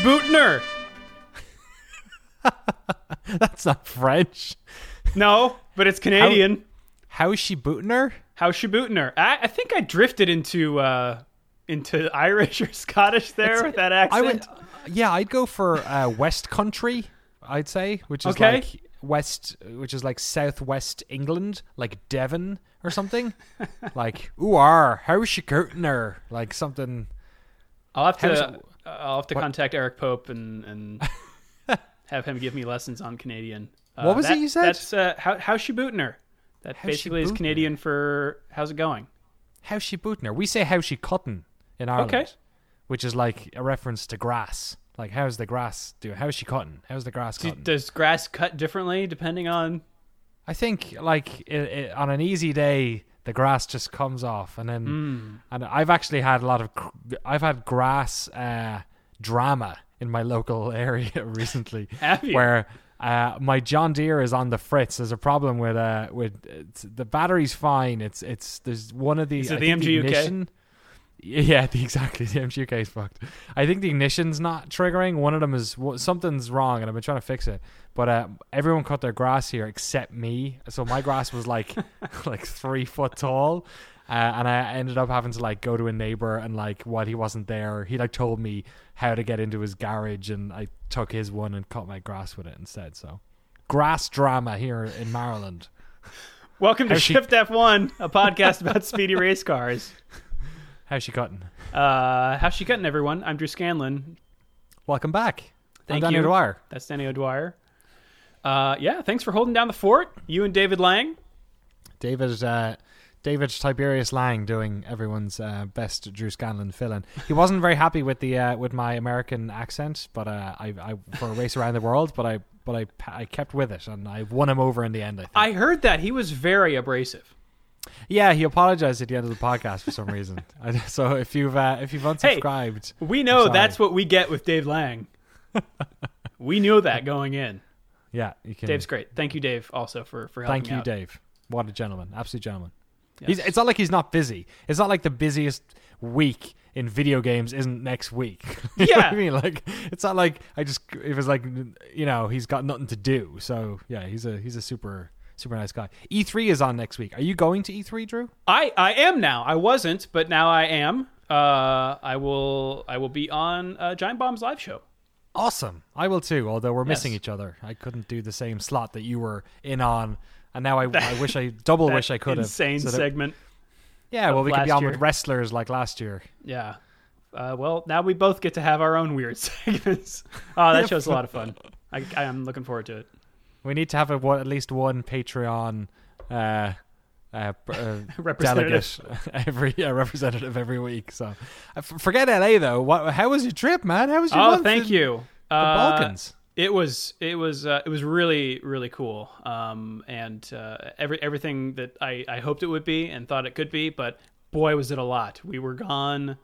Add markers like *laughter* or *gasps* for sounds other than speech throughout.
Hoshibutner. *laughs* That's not French. No, but it's Canadian. How's she booting her? Hoshibutner. I, I think I drifted into uh, into Irish or Scottish there with that accent. I would, yeah, I'd go for uh, West Country. I'd say, which is Okay. like west, which is like southwest England, like Devon or something. *laughs* like, ooh, are how's she booting her? Like something. I'll have How's- to I'll have to what- contact Eric Pope and and *laughs* have him give me lessons on Canadian. Uh, What was it you said? That's uh, how how's she booting her? That How's basically is? Canadian for how's it going? How's she booting her? We say how's she cutting in Ireland, Okay. which is like a reference to grass. Like, how's the grass doing? How's she cutting? How's the grass cutting? does grass cut differently depending on? I think like i i on an easy day, the grass just comes off, and then Hmm. and I've actually had a lot of I've had grass uh, drama in my *laughs* local area *laughs* recently, *laughs* Have you? where. Uh, my John Deere is on the fritz. There's a problem with uh with it's, the battery's fine. It's it's there's one of the Is it the MGUK? ignition- Yeah, *laughs* exactly. *laughs* The MGUK is fucked. I think the ignition's not triggering. One of them is something's wrong, and I've been trying to fix it. But uh, everyone cut their grass here except me. So my grass was like *laughs* like three foot tall, uh, and I ended up having to like go to a neighbor and like while he wasn't there, he like told me how to get into his garage, and I took his one and cut my grass with it instead. So grass drama here in Maryland. Welcome to she- Shift F1, a podcast about speedy race cars. How's she cutting? Uh, how's she cutting, everyone? I'm Drew Scanlon. Welcome back. Thank I'm Danny you. O'Dwyer. That's Danny O'Dwyer. Uh, yeah, thanks for holding down the fort. You and David Lang. David uh, David Tiberius Lang doing everyone's uh, best Drew Scanlon fill-in. He wasn't very happy with the uh, with my American accent, but uh, I, I for a race around the world, but I but I I kept with it and I won him over in the end. I think. I heard that he was very abrasive. Yeah, he apologized at the end of the podcast for some *laughs* reason. So if you've uh, if you've unsubscribed, We know that's what we get with Dave Lang. *laughs* we knew that going in. yeah, you can. Dave's great. Thank you, Dave, also for for helping Thank you, out. Dave. What a gentleman, absolute gentleman. Yes. He's, it's not like he's not busy. It's not like the busiest week in video games isn't next week. *laughs* You know what Yeah. I mean, like it's not like I just it was like you know he's got nothing to do. So yeah, he's a he's a super super nice guy. E3 is on next week. Are you going to E3, Drew? I I am now. I wasn't, but now I am. Uh, I will I will be on uh, Giant Bomb's live show. Awesome. I will too. Although we're missing Yes. each other. I couldn't do the same slot that you were in on. And now I, *laughs* I wish I double wish I could have. insane So segment. yeah, well, we could be on year. with wrestlers like last year. Yeah. Uh, well, now we both get to have our own weird *laughs* segments. Oh, that show's a lot of fun. I, I am looking forward to it. We need to have a, one, at least one Patreon uh, uh, uh, *laughs* Representative. delegate *laughs* every representative every week. So uh, f- forget LA though. What? How was your trip, man? How was your trip? Oh, thank you. The Uh, Balkans. It was it was uh, it was really really cool, um, and uh, every everything that I, I hoped it would be and thought it could be, but boy was it a lot. We were gone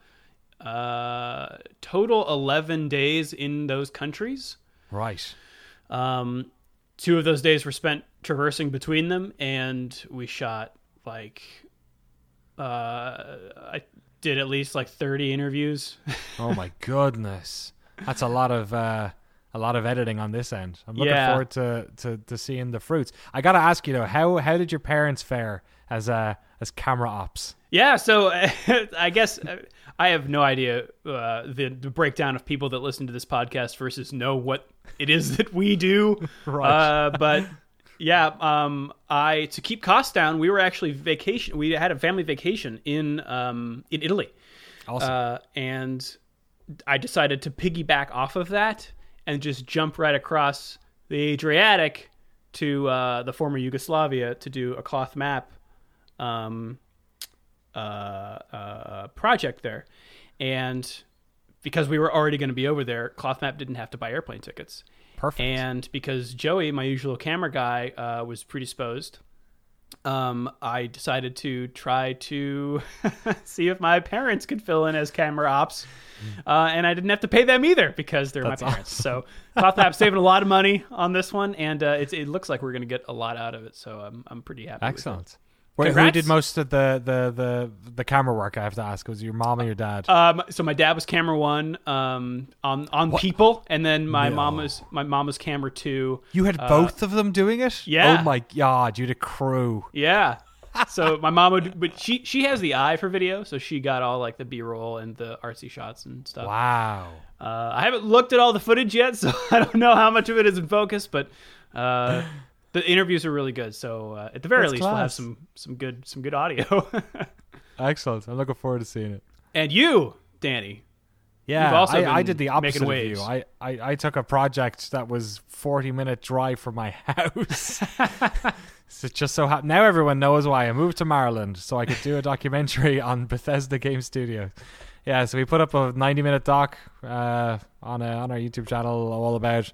uh, total eleven days in those countries. Right. Um, two of those days were spent traversing between them, and we shot like uh, I did at least like thirty interviews. *laughs* Oh my goodness, that's a lot of uh, a lot of editing on this end. I'm looking Yeah. forward to, to to seeing the fruits. I gotta ask you though, how how did your parents fare as uh as camera ops? Yeah, so *laughs* I guess uh, I have no idea uh, the, the breakdown of people that listen to this podcast versus know what it is that we do. *laughs* Right. Uh, but yeah, um, I to keep costs down, we were actually vacation. We had a family vacation in um, in Italy, Awesome. uh, and I decided to piggyback off of that and just jump right across the Adriatic to uh, the former Yugoslavia to do a cloth map um, uh, uh, project there. And because we were already going to be over there, Cloth Map didn't have to buy airplane tickets. Perfect. And because Joey, my usual camera guy, uh, was predisposed, um, I decided to try to *laughs* see if my parents could fill in as camera ops. Uh, and I didn't have to pay them either because they're That's my parents. So Cloth Map's *laughs* saving a lot of money on this one, and uh, it's, it looks like we're going to get a lot out of it. So I'm, I'm pretty happy. with it. Excellent. Wait, who did most of the, the, the, the camera work? I have to ask. Was it your mom or your dad? Um, so my dad was camera one um, on on people, and then my No. mom was my mom was camera two. you had uh, both of them doing it. yeah. Oh my god, you had a crew. Yeah. So my mom would, but she she has the eye for video, so she got all like the B roll and the artsy shots and stuff. Wow. Uh, I haven't looked at all the footage yet, *laughs* so I don't know how much of it is in focus, but uh, *laughs* the interviews are really good. So uh, at the very That's least, we'll have some some good some good audio. *laughs* Excellent. I'm looking forward to seeing it. and you, Danny, Yeah, I, I did the opposite of you. I, I, I took a project that was 40 minute drive from my *laughs* house. *laughs* so it just so happened now everyone knows why I moved to Maryland so I could do a documentary on Bethesda Game Studio. Yeah, so we put up a 90 minute doc uh, on a, on our YouTube channel all about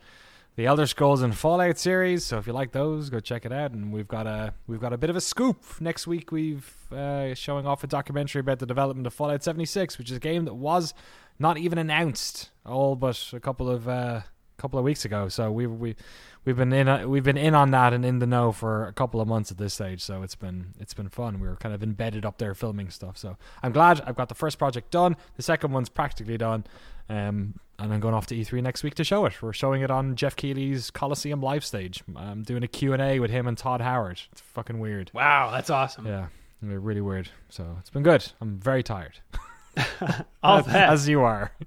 the Elder Scrolls and Fallout series. So if you like those, go check it out. And we've got a we've got a bit of a scoop next week. We've uh, showing off a documentary about the development of Fallout 76, which is a game that was not even announced all but a couple of uh, couple of weeks ago. So we we we've been in uh, we've been in on that and in the know for a couple of months at this stage. So it's been it's been fun. We were kind of embedded up there filming stuff. So I'm glad I've got the first project done. The second one's practically done. Um, and I'm going off to E3 next week to show it. We're showing it on Geoff Keighley's Coliseum live stage. I'm doing a Q&A with him and Todd Howard. It's fucking weird. wow, that's awesome. Yeah, really weird. So it's been good. I'm very tired. *laughs* *laughs* All as, that. as you are. *laughs*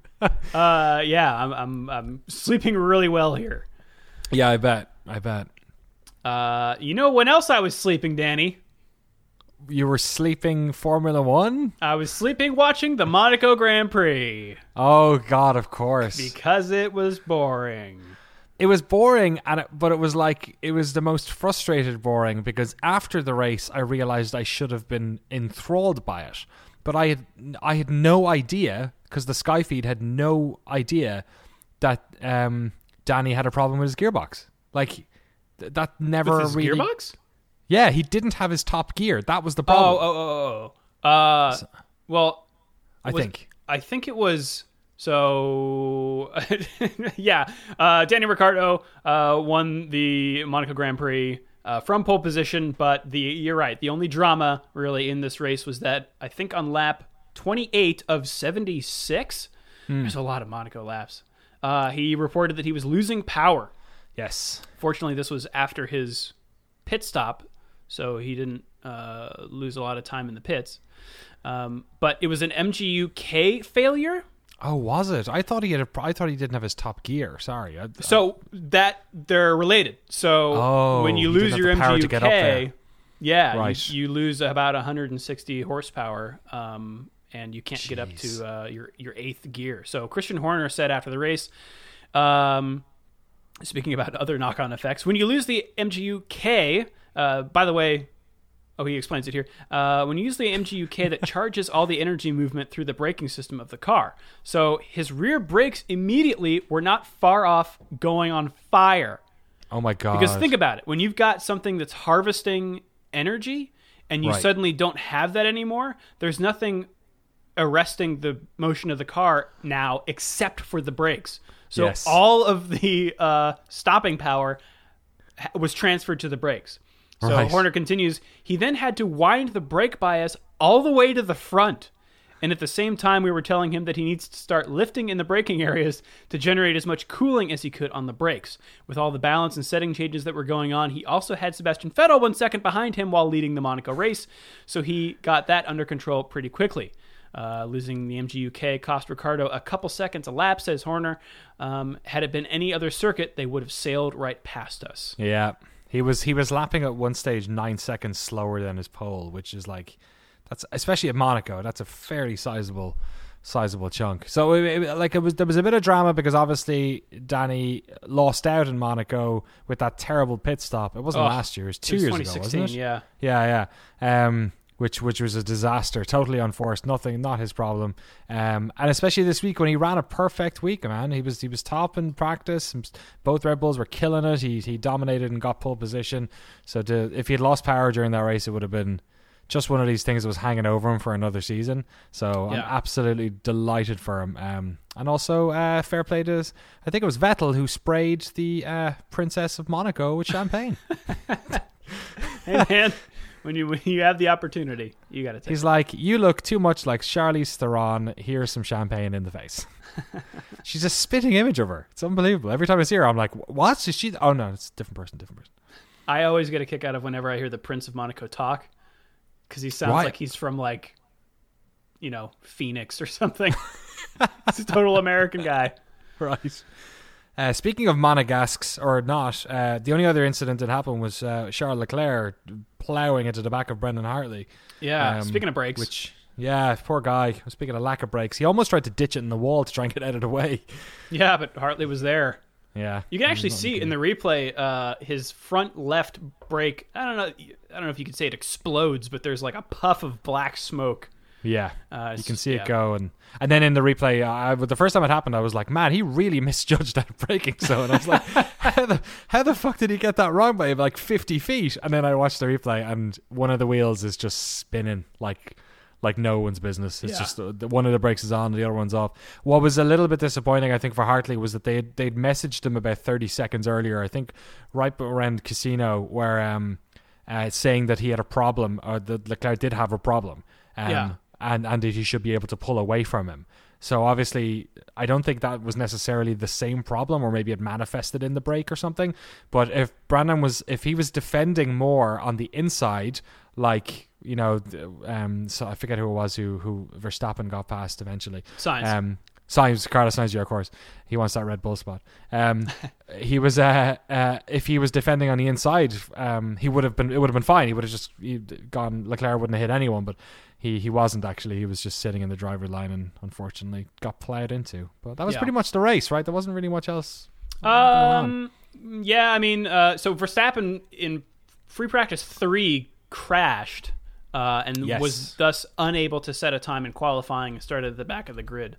Uh, yeah, I'm, I'm I'm sleeping really well here. Yeah, I bet. I bet. Uh, you know when else I was sleeping, Danny? You were sleeping Formula One? I was sleeping watching the Monaco Grand Prix Oh God, of course. because it was boring. it was boring, and it, but it was like it was the most frustrated boring because after the race, I realized I should have been enthralled by it, but I had I had no idea because the Sky feed had no idea that um, Danny had a problem with his gearbox. Like th- that never really. gearbox? Yeah, he didn't have his top gear. That was the Oh, problem. oh, oh, oh. Uh, well, I was- think. I think it was so. *laughs* yeah, uh, Danny Ricciardo uh, won the Monaco Grand Prix uh, from pole position, but the you're right. The only drama really in this race was that I think on lap 28 of 76, there's a lot of Monaco laps. Uh, he reported that he was losing power. Yes. Fortunately, this was after his pit stop, so he didn't uh, lose a lot of time in the pits. Um, but it was an MGU-K failure. Oh, was it? I thought he had. A, I thought he didn't have his top gear. Sorry. I, So that they're related. So Oh, when you lose your the power to get up there. Yeah, you- Right. you, lose about 160 horsepower, um, and you can't get up to uh, your your eighth gear. So Christian Horner said after the race. Um, speaking about other knock-on effects, when you lose the MGU-K, uh, by the way, oh, he explains it here. Uh, when you use the MGU-K, that *laughs* charges all the energy movement through the braking system of the car. So his rear brakes immediately were not far off going on fire. oh my god. Because think about it, when you've got something that's harvesting energy and you Right. suddenly don't have that anymore, there's nothing arresting the motion of the car now except for the brakes. So Yes. all of the uh, stopping power was transferred to the brakes. So Right. Horner continues, he then had to wind the brake bias all the way to the front. And at the same time, we were telling him that he needs to start lifting in the braking *laughs* areas to generate as much cooling as he could on the brakes. With all the balance and setting changes that were going on, he also had Sebastian Vettel one second behind him while leading the Monaco race, so he got that under control pretty quickly. Uh, losing the MGUK cost Ricciardo a couple seconds a lap, says Horner. Um, had it been any other circuit, they would have sailed right past us. Yeah, he was he was lapping at one stage nine seconds slower than his pole, which is like that's especially at Monaco. That's a fairly sizable sizable chunk. So it, it- like it was there was a bit of drama because obviously Danny lost out in Monaco with that terrible pit stop. It wasn't Oh, last year; it was two It was years ago, 2016, wasn't it? yeah. Yeah, yeah. Um, which which was a disaster, totally unforced. Nothing, not his problem. Um, and especially this week when he ran a perfect week, man. He was he was top in practice. Both Red Bulls were killing it. He he dominated and got pole position. So to, if he had lost power during that race, it would have been just one of these things that was hanging over him for another season. So I'm absolutely delighted for him. Um, and also uh, fair play to, I think it was Vettel who sprayed the uh, Princess of Monaco with champagne. *laughs* Hey man, when you *laughs* when you have the opportunity, you got to take. He's like, "You look too much like Charlize Theron. Here's some champagne in the face." *laughs* She's a spitting image of her. It's unbelievable. Every time I see her, I'm like, "What is she?" Oh no, it's a different person. Different person. I always get a kick out of whenever I hear the Prince of Monaco talk because he sounds Right. like he's from like, you know, Phoenix or something. *laughs* he's a total American guy. Right. Uh, speaking of Monegasques or not, uh, the only other incident that happened was uh, Charles Leclerc plowing into the back of Brendan Hartley. Yeah. Um, Speaking of brakes, Which, yeah, poor guy. Speaking of lack of brakes, he almost tried to ditch it in the wall to try and get out of the way. yeah, but Hartley was there. Yeah, You can actually see good. in the replay uh, his front left brake. I don't know. I don't know if you could say it explodes, but there's like a puff of black smoke. Yeah, Uh, you can see yeah. it go, and and then in the replay, I, the first time it happened, I was like, man, he really *laughs* misjudged that *laughs* braking zone. I was like, *laughs* how the how the fuck did he get that wrong by like fifty feet? And then I watched the replay, and one of the wheels is just spinning like like no one's business. It's Yeah. just uh, one of the brakes is on, the other one's off. What was a little bit disappointing, I think, for Hartley was that they they'd messaged him about thirty seconds earlier. I think right around Casino, where um, uh, saying that he had a problem, or that Leclerc did have a problem. Um, Yeah. And and that he should be able to pull away from him. So obviously, I don't think that was necessarily the same problem, or maybe it manifested in the break or something. But if Brandon was, if he was defending more on the inside, like you know, um, so I forget who it was who who Verstappen got past eventually. Sainz. Um, Sainz, Carlos Sainz, of course, he wants that Red Bull spot. Um, *laughs* he was, uh, uh, if he was defending on the inside, um, he would have been, it would have been fine. He would have just he'd gone. Leclerc wouldn't have hit anyone, but he he wasn't actually. He was just sitting in the driver line and unfortunately got plowed into. But that was Yeah. pretty much the race, right? There wasn't really much else. Um, yeah, I mean, uh, so Verstappen in free practice three crashed uh, and Yes. was thus unable to set a time in qualifying and started at the back of the grid.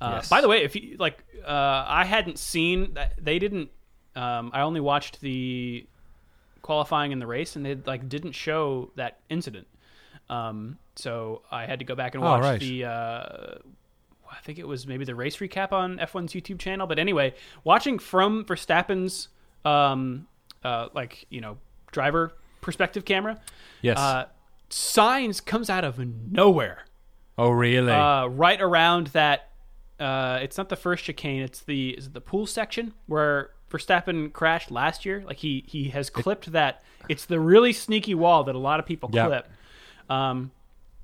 Uh, Yes. By the way, if you like, uh, I hadn't seen that they didn't. Um, I only watched the qualifying in the race, and they like didn't show that incident. Um, so I had to go back and Oh, watch right. the. Uh, I think it was maybe the race recap on F1's YouTube channel. But anyway, watching from Verstappen's um, uh, like you know driver perspective camera, Yes. uh, Sainz comes out of nowhere, oh, really? uh, right around that. Uh, it's not the first chicane; it's the is it the pool section where Verstappen crashed last year. Like he he has clipped that. It's the really sneaky wall that a lot of people Yeah. clip. Um,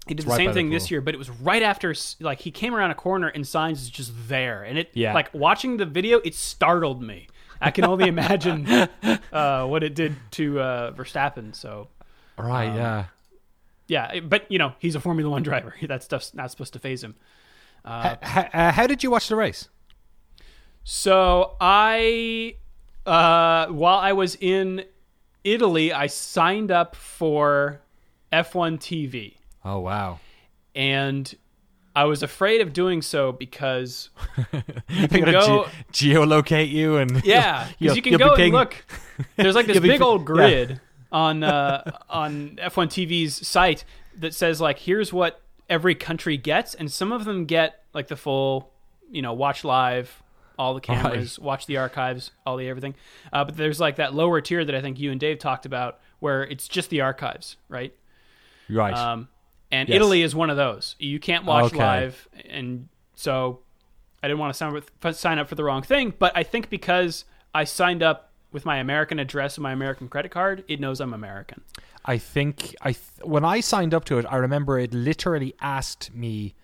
he did the right same by the thing this year, but it was right after like he came around a corner and Sainz is just there, and it Yeah. like watching the video, it startled me. I can only imagine *laughs* uh, what it did to uh, Verstappen. So right. um, yeah. yeah, but you know he's a Formula One driver. *laughs* That stuff's not supposed to phase him. H- h- uh, how did you watch the race? So I, uh, while I was in Italy, I signed up for F1 TV, Oh wow. and I was afraid of doing so because *laughs* You can go- ge- geolocate you and yeah, because you'll- can go and look. There's like *laughs* this big old yeah. grid on uh, on F1 TV's site that says like here's what every country gets, and some of them get like the full, you know, watch live, all the cameras, watch the archives, all the everything. Uh, but there's like that lower tier that I think you and Dave talked about, where it's just the archives, right? right. Um, and Yes. Italy is one of those. You can't watch Okay. live, and so I didn't want to sign, with, sign up for the wrong thing. But I think because I signed up with my American address and my American credit card, it knows I'm American. I think I th- when I signed up to it, I remember it literally asked me,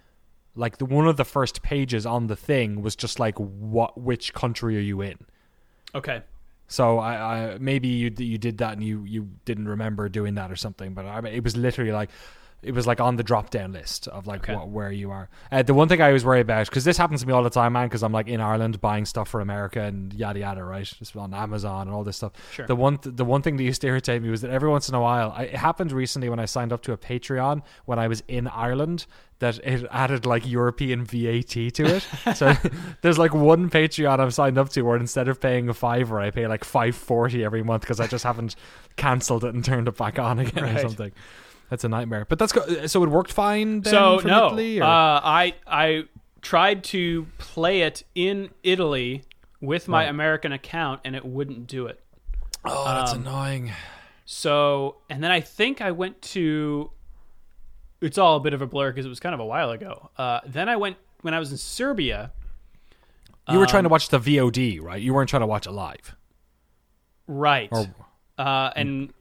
like the one of the first pages on the thing was just like, what, which country are you in? Okay. So I, I maybe you you did that and you you didn't remember doing that or something, but I, it was literally like. It was like on the drop down list of like Okay. what, where you are. Uh, the one thing I always worry about because this happens to me all the time, man. Because I'm like in Ireland buying stuff for America and yada yada, right? Just on Amazon and all this stuff. Sure. The one th- the one thing that used to irritate me was that every once in a while, I, it happened recently when I signed up to a Patreon when I was in Ireland that it added like European VAT to it. *laughs* so *laughs* there's like one Patreon I've signed up to where instead of paying a fiver, I pay like five forty every month because I just haven't cancelled it and turned it back on again or something. That's a nightmare. But that's go- so it worked fine. Then So no, Italy, uh. I I tried to play it in Italy with my Right. American account, and it wouldn't do it. oh, that's um, annoying. So, and then I think I went to. It's all a bit of a blur because it was kind of a while ago. Uh, then I went when I was in Serbia. You were trying Um, to watch the VOD, right? You weren't trying to watch it live. Right. Or- uh, and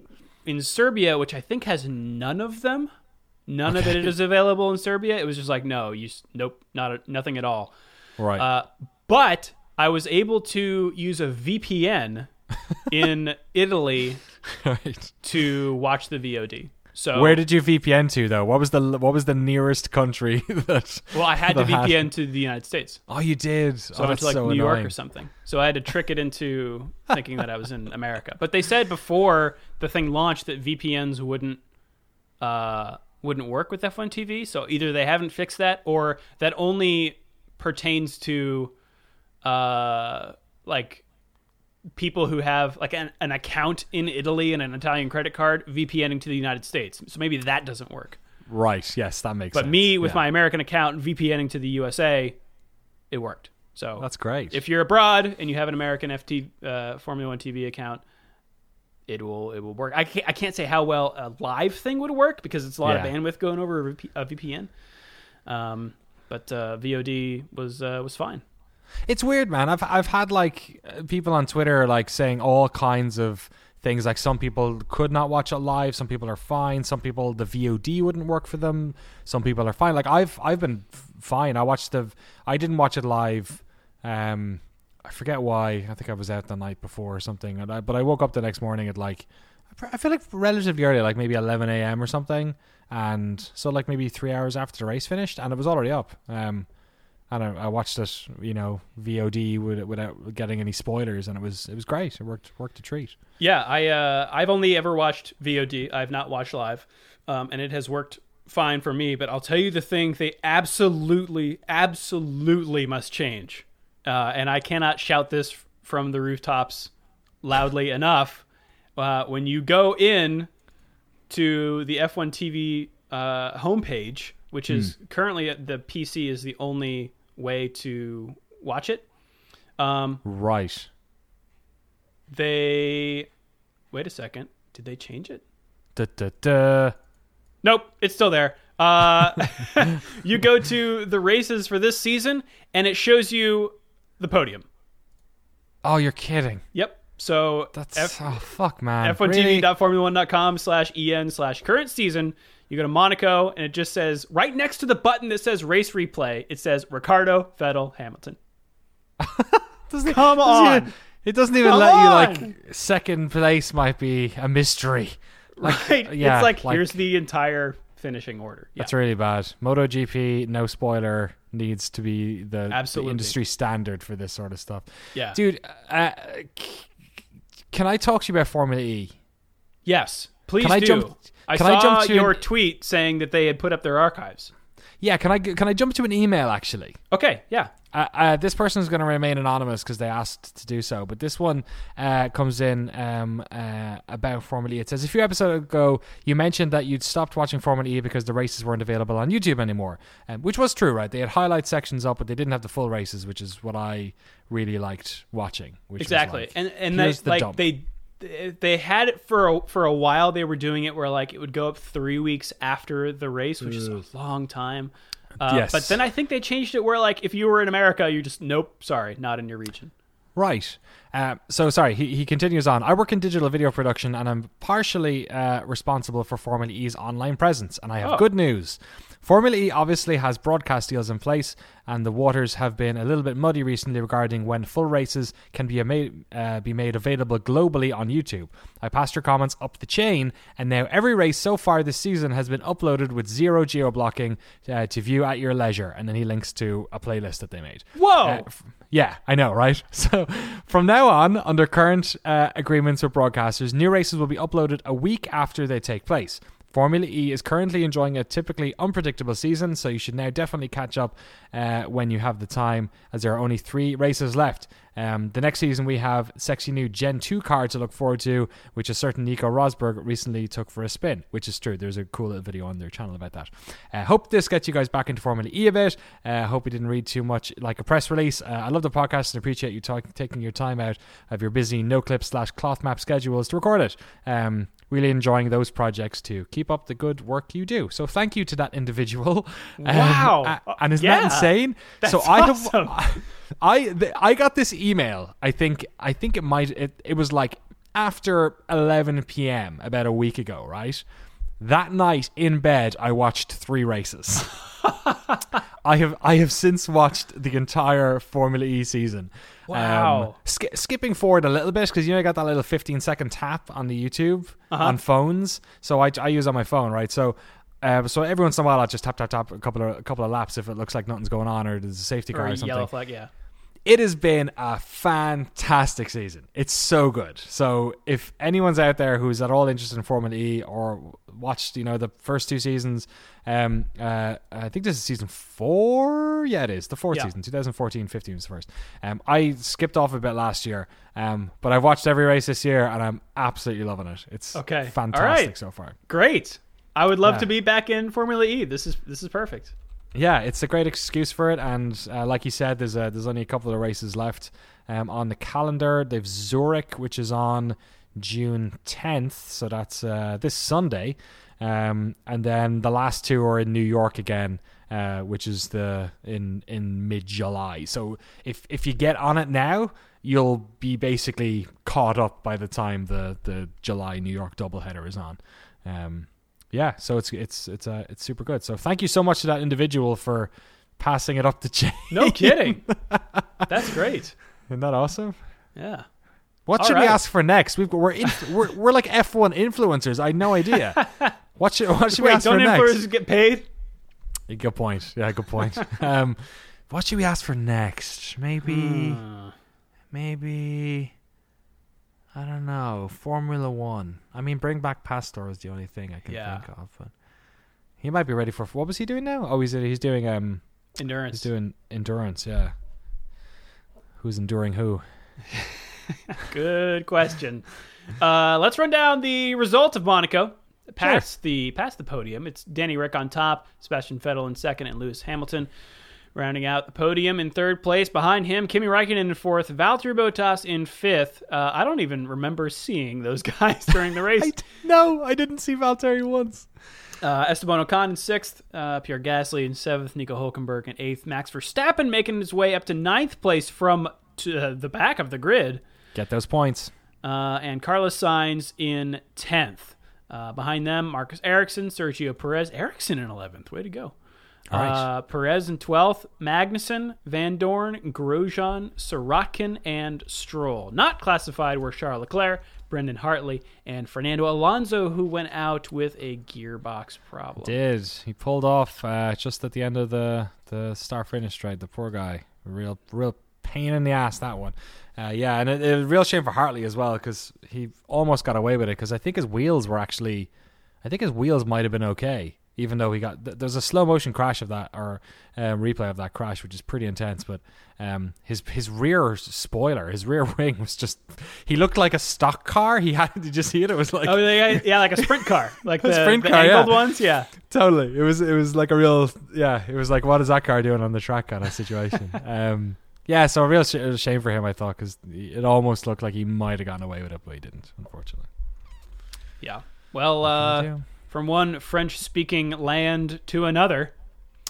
in Serbia, which I think has none of them, none of it is available in Serbia. It was just like, no, you, nope, not nothing at all. Right. Uh, but I was able to use a VPN *laughs* in Italy right. to watch the VOD. So Where did you VPN to though? What was the what was the nearest country *laughs* that? well, I had to that had- VPN to the United States. Oh, you did. So oh, I went to like so New York or something. So I had to trick it into thinking that I was in America. But they said before the thing launched that VPNs wouldn't uh, wouldn't work with F1 TV. So either they haven't fixed that, or that only pertains to uh, like people who have like an, an account in Italy and an Italian credit card VPNing to the United States. So maybe that doesn't work. Right. Yes, that makes But sense. me with Yeah. my American account VPNing to the USA, it worked. So That's great. if you're abroad and you have an American FT uh, Formula One TV account, it will it will work. I can't, I can't say how well a live thing would work because it's a lot Yeah. of bandwidth going over a, VP, a VPN. Um, but uh, VOD was uh, was fine. It's weird, man. I've I've had like people on Twitter like saying all kinds of things. Like some people could not watch it live. Some people are fine. Some people the VOD wouldn't work for them. Some people are fine. Like I've I've been fine. I watched the. I didn't watch it live. Um, I forget why. I think I was out the night before or something. I, but I woke up the next morning at like. I I feel like relatively early, like maybe 11 a.m. or something, and so like maybe three hours after the race finished, and it was already up. Um, and I, I watched it, you know, VOD without getting any spoilers, and it was it was great. It worked worked a treat. Yeah, I uh, I've only ever watched VOD. I've not watched live, um, and it has worked fine for me. But I'll tell you the thing: they absolutely, absolutely must change. Uh, and I cannot shout this from the rooftops loudly enough. Uh, when you go in to the F1 TV uh, homepage, which is currently the PC is the only way to watch it. Um, Right. they wait a second. Did they change it? Da, da, da. Nope, it's still there. Uh, *laughs* you go to the races for this season, and it shows you the podium. Oh, you're kidding. Yep. So That's F- oh fuck, man. F1TV.formula1.com slash en slash current season. You go to Monaco, and it just says right next to the button that says race replay, it says Ricciardo, Vettel, Hamilton. *laughs* Doesn't it- Come doesn't on. It, it doesn't even Come let you like second place might be a mystery. Like, Right? yeah, it's like, like- here's the entire finishing order. Yeah. That's really bad. MotoGP, no spoiler, needs to be the, the Absolutely. industry standard for this sort of stuff. yeah. Dude, uh, c- can I talk to you about Formula E? Yes. Please Can I jump- I can saw I jump to your an- tweet saying that they had put up their archives. Yeah, can I can I jump to an email actually? Okay, yeah. Uh, uh, this person is going to remain anonymous because they asked to do so. But this one uh, comes in um, uh, about Formula E. It says a few episodes ago you mentioned that you'd stopped watching Formula E because the races weren't available on YouTube anymore, um, which was true, right? They had highlight sections up, but they didn't have the full races, which is what I really liked watching. Exactly. like, and and they, the like dump. they they had it for a, for a while. They were doing it where like it would go up three weeks after the race, which is a long time. Uh, Yes. But then I think they changed it where like if you were in America, you just nope, sorry, not in your region. Right. Uh, so sorry, he, he continues on. I work in digital video production and I'm partially uh, responsible for Formula E's online presence. And I have Oh. good news. Formula E obviously has broadcast deals in place, and the waters have been a little bit muddy recently regarding when full races can be made uh, be made available globally on YouTube. I passed your comments up the chain, and now every race so far this season has been uploaded with zero geo blocking uh, to view at your leisure. And then he links to a playlist that they made. Whoa. Uh, f- yeah, I know, right? *laughs* So from now on, under current uh, agreements with broadcasters, new races will be uploaded a week after they take place. Formula E is currently enjoying a typically unpredictable season, so you should now definitely catch up uh, when you have the time, as there are only three races left. Um, the next season we have sexy new Gen 2 car to look forward to, which a certain Nico Rosberg recently took for a spin, which is true. There's a cool little video on their channel about that. Uh, hope this gets you guys back into Formula E a bit. Uh, hope we didn't read too much like a press release. Uh, I love the podcast and appreciate you talk- taking your time out of your busy Noclip slash cloth map schedules to record it. Um, really enjoying those projects too. Keep up the good work you do. So thank you to that individual. *laughs* Um, Wow. and isn't Yeah. that insane? That's so I awesome. have *laughs* I th- I got this email. I think I think it might it, it was like after 11 p.m. about a week ago, right? That night in bed, I watched three races. *laughs* I have I have since watched the entire Formula E season. Wow. Um, sk- skipping forward a little bit because you know I got that little 15 second tap on the YouTube Uh-huh. on phones, so I, I use on my phone, right? So. Uh, so every once in a while, I'll just tap tap tap a couple of a couple of laps if it looks like nothing's going on or there's a safety car or or, something yellow flag, yeah. it has been a fantastic season. It's so good. So if anyone's out there who's at all interested in Formula E or watched, you know, the first two seasons, um, uh, I think this is season four. Yeah, it is the fourth Yeah. season. 2014-15 was the first. Um, I skipped off a bit last year, um, but I've watched every race this year and I'm absolutely loving it. It's Okay. Fantastic right. so far. Great. I would love Yeah. to be back in Formula E. This is this is perfect. Yeah, it's a great excuse for it, and uh, like you said, there's a, there's only a couple of races left um, on the calendar. They've Zurich, which is on June 10th, so that's uh, this Sunday, um, and then the last two are in New York again, uh, which is the in in mid July. So if if you get on it now, you'll be basically caught up by the time the the July New York doubleheader is on. Um, yeah, so it's it's it's uh, it's super good. So thank you so much to that individual for passing it up the *laughs* chain. No kidding. *laughs* That's great. Isn't that awesome? Yeah. What All should we ask for next? We've, we're, in, *laughs* we're we're like F one influencers. I had no idea. What should what should we Wait, ask don't for next? influencers get paid? Good point. Yeah, good point. um, what should we ask for next? Maybe Uh, maybe I don't know. Formula One. I mean, bring back Pastor is the only thing I can Yeah. think of. But he might be ready for what was he doing now? Oh, he's he's doing um endurance. he's doing endurance. Yeah. Who's enduring who? *laughs* Good question. Uh, let's run down the result of Monaco. Past the past the podium, it's Danny Rick on top, Sebastian Vettel in second, and Lewis Hamilton rounding out the podium in third place. Behind him, Kimi Räikkönen in fourth, Valtteri Bottas in fifth. Uh, I don't even remember seeing those *laughs* guys during the race. no, I didn't see Valtteri once. Uh, Esteban Ocon in sixth, uh, Pierre Gasly in seventh, Nico Hulkenberg in eighth, Max Verstappen making his way up to ninth place from to, uh, the back of the grid, Get those points. uh, and Carlos Sainz in tenth. Uh, behind them, Marcus Ericsson, Sergio Perez, Ericsson in eleventh. Way to go! Right. Uh, Perez in twelfth, Magnussen, Vandoorne, Grosjean, Sirotkin, and Stroll. Not classified were Charles Leclerc, Brendan Hartley, and Fernando Alonso, who went out with a gearbox problem. Did he pulled off uh, just at the end of the the star finish straight? The poor guy, real real pain in the ass that one. Uh, yeah, and it, it was a real shame for Hartley as well because he almost got away with it because I think his wheels were actually, I think his wheels might have been okay. Even though he got th- there's a slow motion crash of that or uh, replay of that crash, which is pretty intense. But um, his his rear spoiler, his rear *laughs* wing was just he looked like a stock car. He had did you see it? It was like Oh, yeah, yeah, like a sprint car, *laughs* like the, sprint the car, yeah. ones. Yeah, *laughs* totally it was it was like a real yeah it was like what is that car doing on the track kind of situation um yeah so a real sh- shame for him i thought because it almost looked like he might have gotten away with it but he didn't unfortunately yeah. Well, uh, from one French-speaking land to another,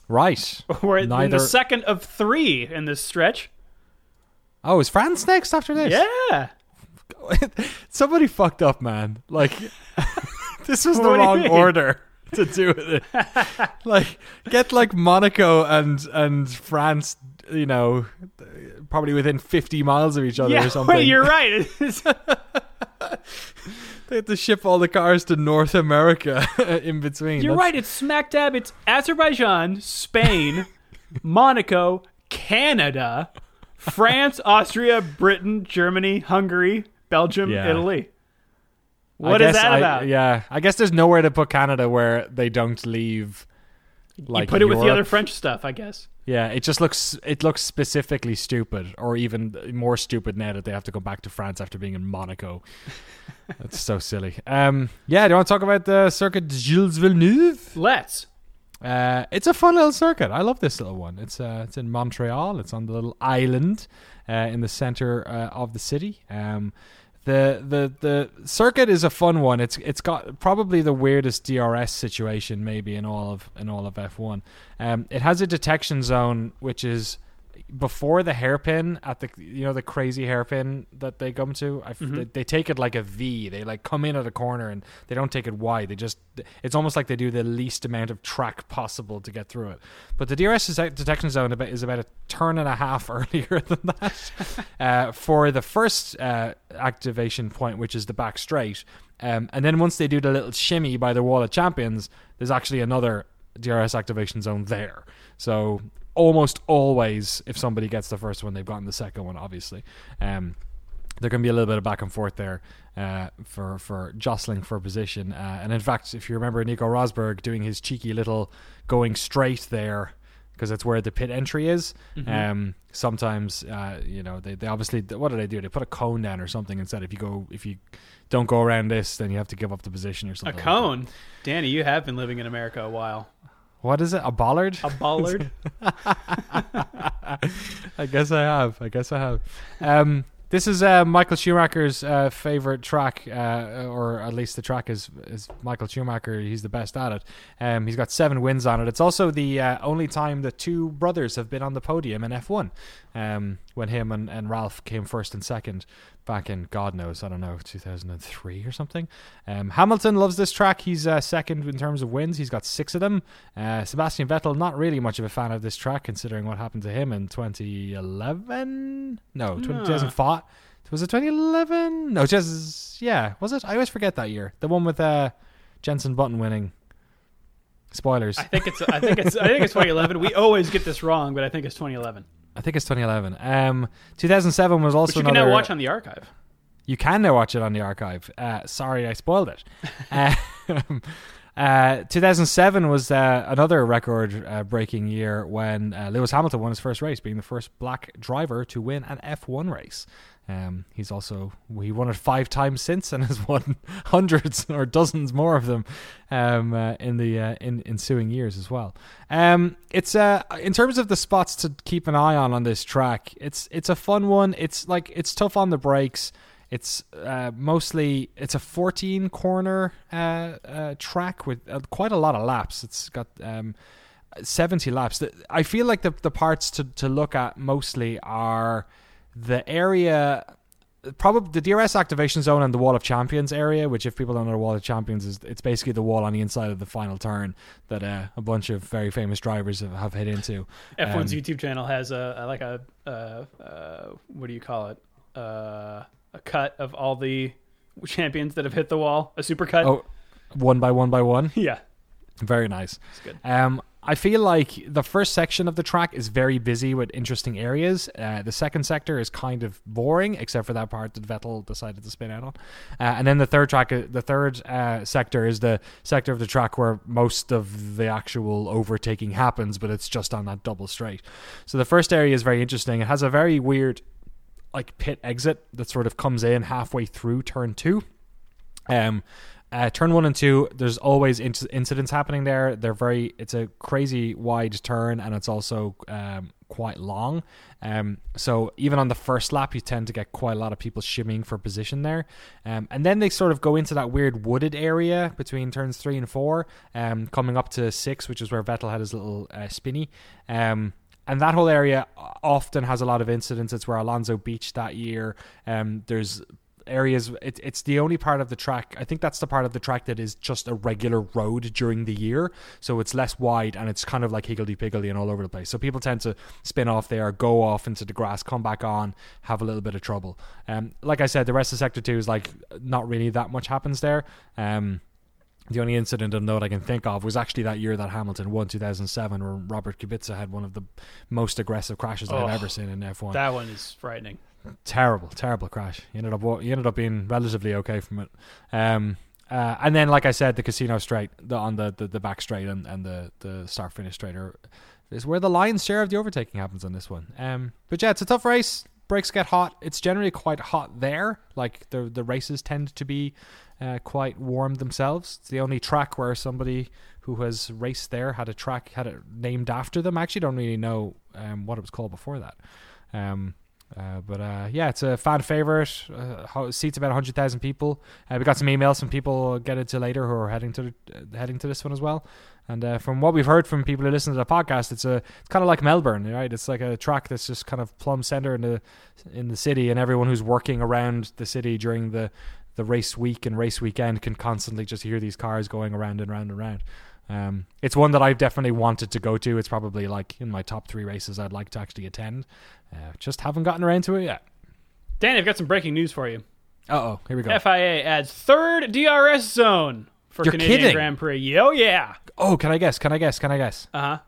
right *laughs* we're in the second of three in this stretch. oh is france next after this? Yeah. *laughs* somebody fucked up man. Like *laughs* this was the What do you wrong order to do it. Like get like monaco and and france you know probably within 50 miles of each other yeah, or something. wait, you're right. They have to ship all the cars to North America *laughs* in between. You're That's- right. It's smack dab. It's Azerbaijan, Spain, *laughs* Monaco, Canada, France, Austria, Britain, Germany, Hungary, Belgium, Yeah. Italy. I What is guess that I- about? Yeah, I guess there's nowhere to put Canada where they don't leave like you put it with the other French stuff, I guess. Yeah, it just looks it looks specifically stupid, or even more stupid now that they have to go back to France after being in Monaco. *laughs* That's so silly. Um, yeah, do you want to talk about the Circuit de Gilles Villeneuve? Let's. Uh, it's a fun little circuit. I love this little one. It's uh, it's in Montreal. It's on the little island uh, in the center uh, of the city. Um, the the the circuit is a fun one. It's it's got probably the weirdest DRS situation maybe in all of in all of F1. Um, it has a detection zone which is before the hairpin at the you know the crazy hairpin that they come to. Mhm. they, they take it like a V. They like come in at a corner and they don't take it wide. They just it's almost like they do the least amount of track possible to get through it. But the DRS detection zone is about a turn and a half *laughs* earlier than that *laughs* uh, for the first uh, activation point, which is the back straight. Um, and then once they do the little shimmy by the wall of champions, there's actually another DRS activation zone there. So almost always, if somebody gets the first one, they've gotten the second one. Obviously, um, there can be a little bit of back and forth there uh, for for jostling for position. Uh, and in fact, if you remember Nico Rosberg doing his cheeky little going straight there. Because that's where the pit entry is. Mhm. Um, sometimes, uh, you know, they, they obviously what do they do? They put a cone down or something instead. If you go, if you don't go around this, then you have to give up the position or a something. like cone. Danny, you have been living in America a while. What is it? A bollard? A bollard. *laughs* I guess I have. I guess I have. Um, this is uh, Michael Schumacher's uh, favorite track, uh, or at least the track is is Michael Schumacher. He's the best at it. Um, he's got seven wins on it. It's also the uh, only time that two brothers have been on the podium in F1. Um, when him and, and Ralf came first and second back in God knows I don't know 2003 or something. Um, Hamilton loves this track. He's uh, second in terms of wins. He's got six of them. Uh, Sebastian Vettel not really much of a fan of this track considering what happened to him in 2011. No, 20, Nah. 2005. Was it 2011? No, just yeah. Was it? I always forget that year. The one with uh, Jenson Button winning. Spoilers. I think it's. I think it's. I think it's *laughs* 2011. We always get this wrong, but I think it's 2011. I think it's 2011. Um, 2007 was also Which you can another. now watch on the archive. You can now watch it on the archive. Uh, sorry, I spoiled it. um, *laughs* uh, *laughs* 2007 was uh, another record-breaking year when uh, Lewis Hamilton won his first race, being the first black driver to win an F1 race. Um, he's also he won it five times since and *laughs* has won hundreds or dozens more of them um, uh, in the uh, in ensuing years as well. Um, it's uh, in terms of the spots to keep an eye on on this track. It's it's a fun one. It's like it's tough on the brakes. It's uh, mostly it's a 14 corner uh, uh, track with uh, quite a lot of laps. It's got um, 70 laps. I feel like the the parts to to look at mostly are the area probably the DRS activation zone and the Wall of Champions area, which if people don't know the Wall of Champions is it's basically the wall on the inside of the final turn that uh, a bunch of very famous drivers have, have hit into. F1's Um, YouTube channel has a, like a uh, uh, what do you call it? Uh, a cut of all the champions that have hit the wall. A super cut. Oh, one by one by one. *laughs* yeah, Very nice. it's good. Um, I feel like the first section of the track is very busy with interesting areas. Uh, the second sector is kind of boring, except for that part that Vettel decided to spin out on. Uh, and then the third track, uh, the third uh, sector is the sector of the track where most of the actual overtaking happens, but it's just on that double straight. So the first area is very interesting. It has a very weird, like pit exit that sort of comes in halfway through turn two. Um, uh, turn one and two, there's always inc- incidents happening there. They're very, it's a crazy wide turn and it's also um, quite long. Um, so even on the first lap, you tend to get quite a lot of people shimmying for position there. Um, and then they sort of go into that weird wooded area between turns three and four, um, coming up to six, which is where Vettel had his little uh, spinny. Um, and that whole area often has a lot of incidents. It's where Alonso beached that year. Um, there's areas. It, it's the only part of the track. I think that's the part of the track that is just a regular road during the year, so it's less wide and it's kind of like higgledy piggledy and all over the place. So people tend to spin off there, go off into the grass, come back on, have a little bit of trouble. Um, like I said, the rest of sector two is like not really that much happens there. Um, the only incident of note I can think of was actually that year that Hamilton won 2007, where Robert Kubica had one of the most aggressive crashes Oh, I've ever seen in F1. That one is frightening. Terrible, terrible crash. You ended up he ended up being relatively okay from it. Um, Uh, and then, like I said, the casino straight the, on the, the, the back straight and, and the, the start finish straight is where the lion's share of the overtaking happens on this one. Um, but yeah, it's a tough race. Brakes get hot. It's generally quite hot there. Like the the races tend to be uh, quite warm themselves. It's the only track where somebody who has raced there had a track had it named after them. I actually don't really know um, what it was called before that. Um, uh, but uh, yeah, it's a fan favorite. Uh, seats about hundred thousand people. Uh, we got some emails from people get into later who are heading to the, uh, heading to this one as well. And from what we've heard from people who listen to the podcast, it's a it's kind of like Melbourne, right? It's like a track that's just kind of plumb center in the in the city, and everyone who's working around the city during the the race week and race weekend can constantly just hear these cars going around and around and around. Um, it's one that I've definitely wanted to go to. It's probably like in my top three races I'd like to actually attend. Uh, just haven't gotten around to it yet. Danny, I've got some breaking news for you. Uh oh, here we go. FIA adds third DRS zone for You're Canadian kidding. Grand Prix. Oh yeah. Oh, can I guess? Can I guess? Can I guess? Uh huh.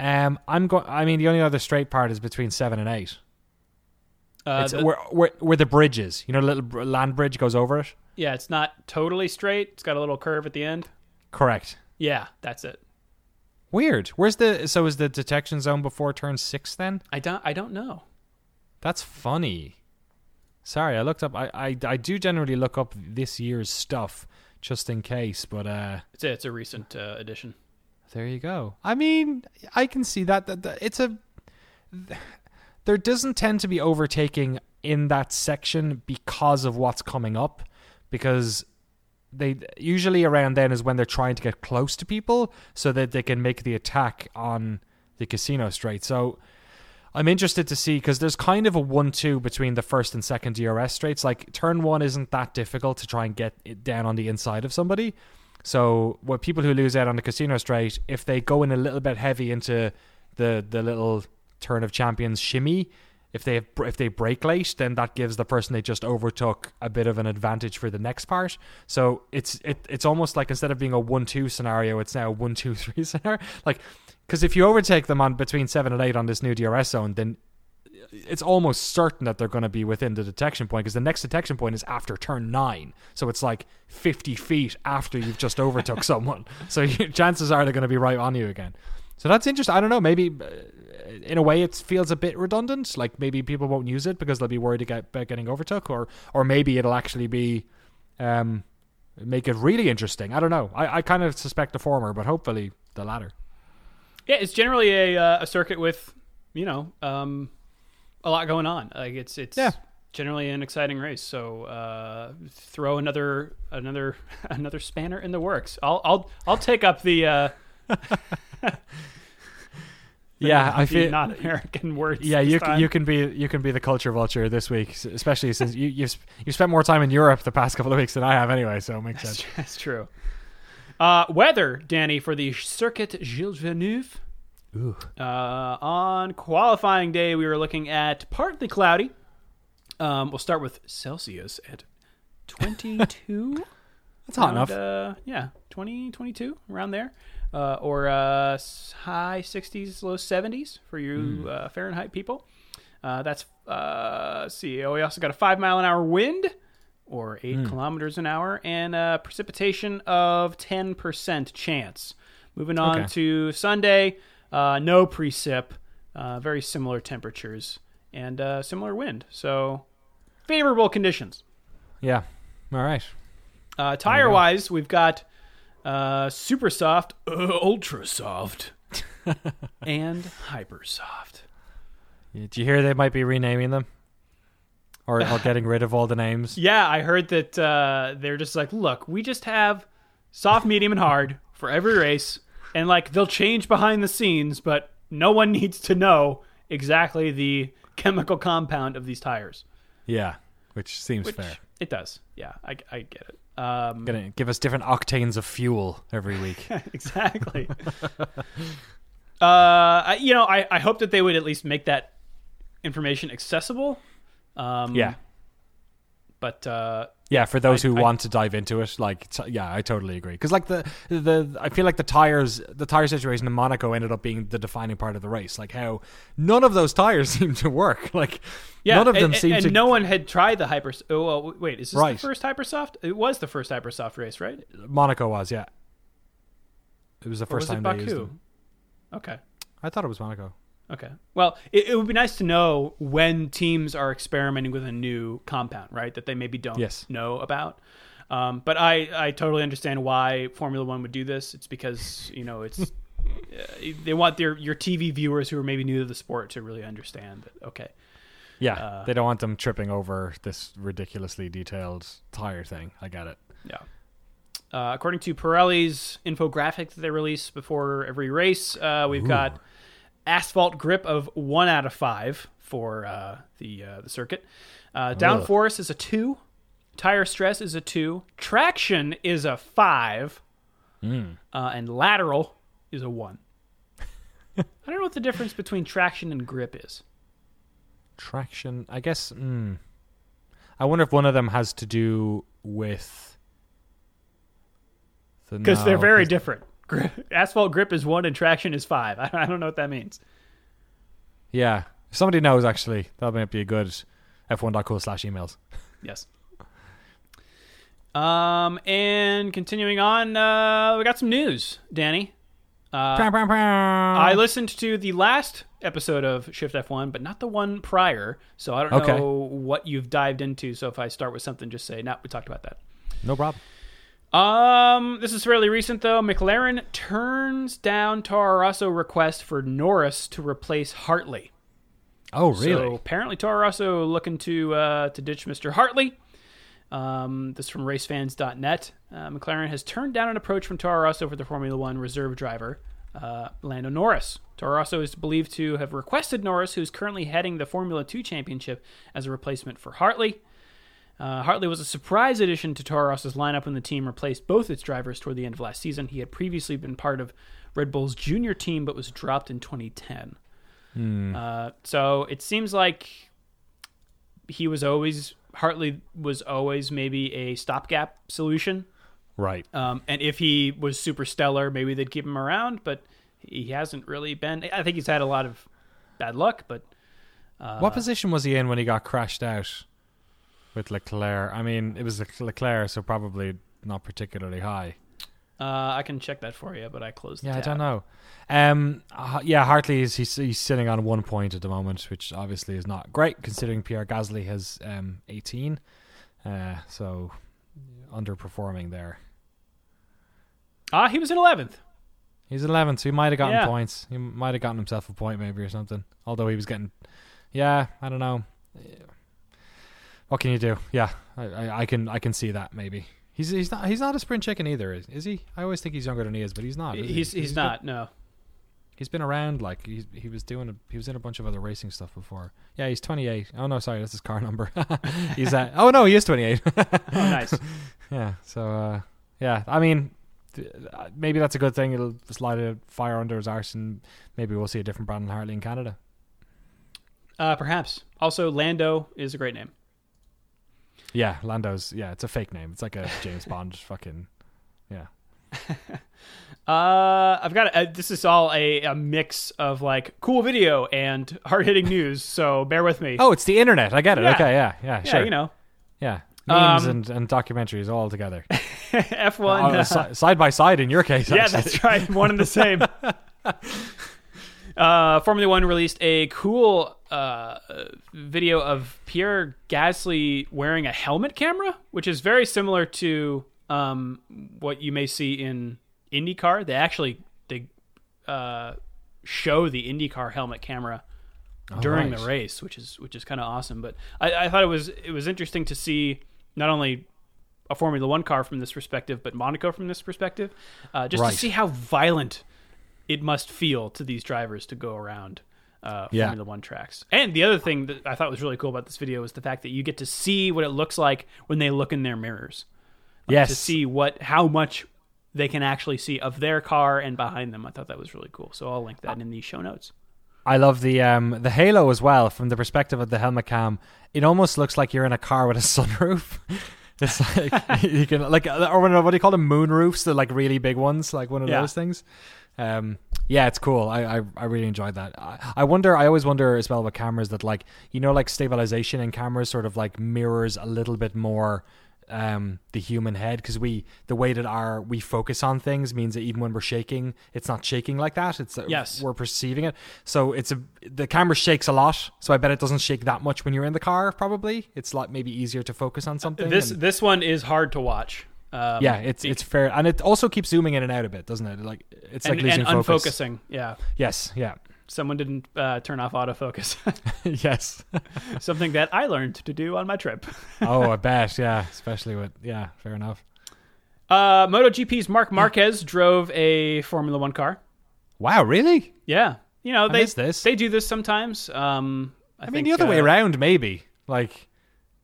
Um, I'm going. I mean, the only other straight part is between seven and eight. Uh, it's the- where, where where the bridge is. You know, the little land bridge goes over it. yeah, it's not totally straight. It's got a little curve at the end. Correct. Yeah, that's it. Weird. Where's the so is the detection zone before turn six? Then I don't. I don't know. that's funny. Sorry, I looked up. I, I I do generally look up this year's stuff just in case, but uh, It's a, it's a recent uh, addition. there you go. I mean, I can see that, that, that it's a there doesn't tend to be overtaking in that section because of what's coming up because they usually around then is when they're trying to get close to people so that they can make the attack on the casino straight. So I'm interested to see because there's kind of a one-two between the first and second DRS straights. Like turn one isn't that difficult to try and get it down on the inside of somebody. So what people who lose out on the casino straight, if they go in a little bit heavy into the the little turn of champions shimmy, if they have, if they break late, then that gives the person they just overtook a bit of an advantage for the next part. So it's it it's almost like instead of being a one two scenario, it's now a one two three *laughs* scenario. Like because if you overtake them on between seven and eight on this new DRS zone, then it's almost certain that they're going to be within the detection point because the next detection point is after turn nine. So it's like 50 feet after you've just overtook *laughs* someone. So you, *laughs* chances are they're going to be right on you again. So that's interesting. I don't know. Maybe uh, in a way it feels a bit redundant. Like maybe people won't use it because they'll be worried about getting overtook, or or maybe it'll actually be um, make it really interesting. I don't know. I, I kind of suspect the former, but hopefully the latter. Yeah, it's generally a uh, a circuit with you know um, a lot going on. Like it's it's Yeah. generally an exciting race. So uh, throw another another *laughs* another spanner in the works. I'll I'll I'll take up the. Uh, the- *laughs* Yeah, I feel- not American *laughs* words. Yeah, you can, you can be you can be the culture vulture this week, especially since you you've you spent more time in Europe the past couple of weeks than I have anyway, so it makes That's, sense. *laughs* that's true. Uh, weather, Danny, for the Circuit Gilles Villeneuve. Ooh. Uh, on qualifying day, we were looking at partly cloudy. Um, we'll start with Celsius at *laughs* 22. That's hot Around, enough. Uh, yeah, 20, 22, around there. Uh, or uh, high 60s, low 70s for you Hmm. uh, Fahrenheit people. Uh, that's, uh, let's see. Oh, we also got a five mile an hour wind or eight Hmm. kilometers an hour and uh, precipitation of 10% chance. Moving on Okay. to Sunday, uh, no precip, uh, very similar temperatures and uh, similar wind. So favorable conditions. Yeah. All right. Uh, tire wise, we've got uh, super soft, uh, ultra soft, *laughs* and hyper soft. Do you hear they might be renaming them, or, or *laughs* getting rid of all the names? Yeah, I heard that uh, they're just like, look, we just have soft, medium, and hard for every race, and like they'll change behind the scenes, but no one needs to know exactly the chemical compound of these tires. Yeah, which seems Which fair. it does. Yeah, I, I get it. Um, Gonna give us different octanes of fuel every week. *laughs* exactly. uh, you know, I, I hope that they would at least make that information accessible. Um, yeah. But uh, Yeah, for those I- who I- want to dive into it, like t- yeah, I totally agree. Because like the the I feel like the tires the tire situation in Monaco ended up being the defining part of the race. Like how none of those tires *laughs* seemed to work. Like yeah, none of them and, seemed and to. no one had tried the hyper. Oh well, wait, is this Right. the first Hypersoft? It was the first Hypersoft race, right? Monaco was yeah. It was the first was time it they used Baku? Okay. I thought it was Monaco. Okay. Well, it, it would be nice to know when teams are experimenting with a new compound, right? That they maybe don't Yes. know about. Um, but I, I totally understand why Formula One would do this. It's because you know it's *laughs* uh, they want their your TV viewers who are maybe new to the sport to really understand that. Okay, Yeah, Uh, they don't want them tripping over this ridiculously detailed tire thing. I get it. yeah. Uh, according to Pirelli's infographic that they release before every race, uh, we've got asphalt grip of one out of five for uh, the uh, the circuit. Uh, downforce is a two. Tire stress is a two. Traction is a five. Uh, and lateral is a one. I don't know what the difference between traction and grip is. Traction, I guess. Mm, I wonder if one of them has to do with the Because no, they're very different. Gri- Asphalt grip is one and traction is five. *laughs* I I don't know what that means. Yeah, if somebody knows actually. That might be a good f1.cool slash emails. Yes. Um, and continuing on, uh, we got some news, Danny. Uh, I I listened to the last episode of Shift F1, but not the one prior. So I don't Okay. know what you've dived into. So if I start with something, just say, no, we talked about that. no problem. Um, this is fairly recent though. McLaren turns down Toro Rosso request for Norris to replace Hartley. Oh So really? apparently Toro Rosso looking to uh, to ditch Mr. Hartley. Um, this is from racefans.net. Uh, McLaren has turned down an approach from Toro Rosso for the Formula One reserve driver, uh, Lando Norris. Toro Rosso is believed to have requested Norris, who's currently heading the Formula 2 championship, as a replacement for Hartley. Uh, Hartley was a surprise addition to Toro Rosso's lineup when the team replaced both its drivers toward the end of last season. He had previously been part of Red Bull's junior team, but was dropped in 2010. Uh, so it seems like he was always Hartley was always maybe a stopgap solution. right. Um, and if he was super stellar, maybe they'd keep him around. But he hasn't really been. I think he's had a lot of bad luck. But uh, what position was he in when he got crashed out with Leclerc? I mean, it was Leclerc, so probably not particularly high. uh, I can check that for you. But I closed. The Yeah, I don't know. Um, uh, yeah, Hartley is he's, he's sitting on one point at the moment, which obviously is not great considering Pierre Gasly has um, 18. Uh, so underperforming there. Ah, he was in eleventh. He's eleventh, so he might have gotten Yeah. points. He might have gotten himself a point maybe or something. Although he was getting, yeah, I don't know. What can you do? Yeah, I, I, I can I can see that maybe. He's he's not he's not a sprint chicken either, is, is he? I always think he's younger than he is, but he's not. is he? He's He's he's been- not. No. He's been around like he he was doing a, he was in a bunch of other racing stuff before. Yeah, he's 28. Oh no, sorry, that's his car *laughs* number. *laughs* he's at Oh no, he is 28. *laughs* Oh, nice. yeah. So uh, yeah, I mean th- uh, maybe that's a good thing. It'll just light a fire under his arse and maybe we'll see a different Brandon Hartley in Canada. Uh, perhaps. Also, Lando is a great name. Yeah, Lando's yeah, it's a fake name. It's like a James Bond *laughs* fucking yeah. *laughs* Uh, I've got a, this is all a, a mix of like cool video and hard hitting news. So bear with me. Oh, it's the internet. I get it. Yeah. Okay, yeah, yeah, yeah, sure. you know, yeah. Memes Um, and, and documentaries all together. *laughs* F1. Oh, si- side by side in your case. yeah, actually. that's right. One and the same. Uh, Formula One released a cool uh, video of Pierre Gasly wearing a helmet camera, which is very similar to um, what you may see in IndyCar. They actually they uh, show the IndyCar helmet camera during right. the race, which is which is kind of awesome. But I, I thought it was it was interesting to see not only a Formula One car from this perspective, but Monaco from this perspective, uh, just Right. to see how violent it must feel to these drivers to go around uh, Yeah. Formula One tracks. And the other thing that I thought was really cool about this video was the fact that you get to see what it looks like when they look in their mirrors. Like, Yes. to see what how much they can actually see of their car and behind them. I thought that was really cool. So I'll link that in the show notes. I love the um the halo as well from the perspective of the helmet cam. It almost looks like you're in a car with a *laughs* sunroof. It's like *laughs* you can like or what do you call them moon roofs? The like really big ones, like one of Yeah. those things. Um, yeah, it's cool. I, I I really enjoyed that. I, I wonder. I always wonder as well with cameras that like you know like stabilization in cameras sort of like mirrors a little bit more um the human head because we the way that our we focus on things means that even when we're shaking it's not shaking like that it's uh, Yes. we're perceiving it so it's a the camera shakes a lot so i bet it doesn't shake that much when you're in the car probably it's like maybe easier to focus on something This and- this one is hard to watch. Um, yeah it's it's fair and it also keeps zooming in and out a bit doesn't it like it's and, like losing and focus unfocusing. Yeah, yes yeah someone didn't uh, turn off autofocus. *laughs* yes *laughs* Something that I learned to do on my trip. *laughs* oh i bet yeah especially with yeah fair enough Uh, MotoGP's Marc Marquez drove a Formula One car. wow really Yeah, you know they they do this sometimes. Um, I, I mean, think, the other way uh, around, maybe. Like,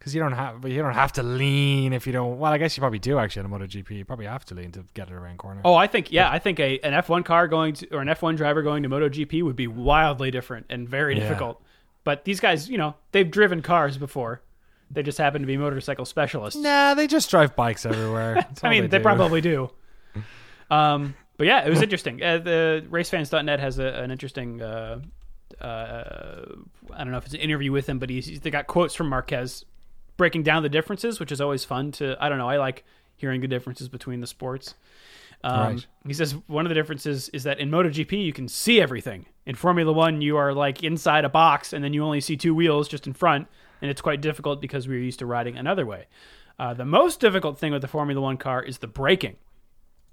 because you don't have, you don't have to lean if you don't. Well, I guess you probably do actually on a MotoGP. You probably have to lean to get it around corner. Oh, I think yeah, I think a an F1 car going to or an F1 driver going to MotoGP would be wildly different and very Yeah. difficult. But these guys, you know, they've driven cars before. They just happen to be motorcycle specialists. Nah, they just drive bikes everywhere. *laughs* I mean, they, do. probably do. *laughs* Um, but yeah, it was interesting. Uh, the racefans.net has a, an interesting. Uh, uh, I don't know if it's an interview with him, but he's they got quotes from Marquez breaking down the differences, which is always fun to. I don't know. I like hearing the differences between the sports. Um, Right. He says one of the differences is that in MotoGP you can see everything. In Formula One, you are like inside a box, and then you only see two wheels just in front, and it's quite difficult because we're used to riding another way. Uh, the most difficult thing with the Formula One car is the braking.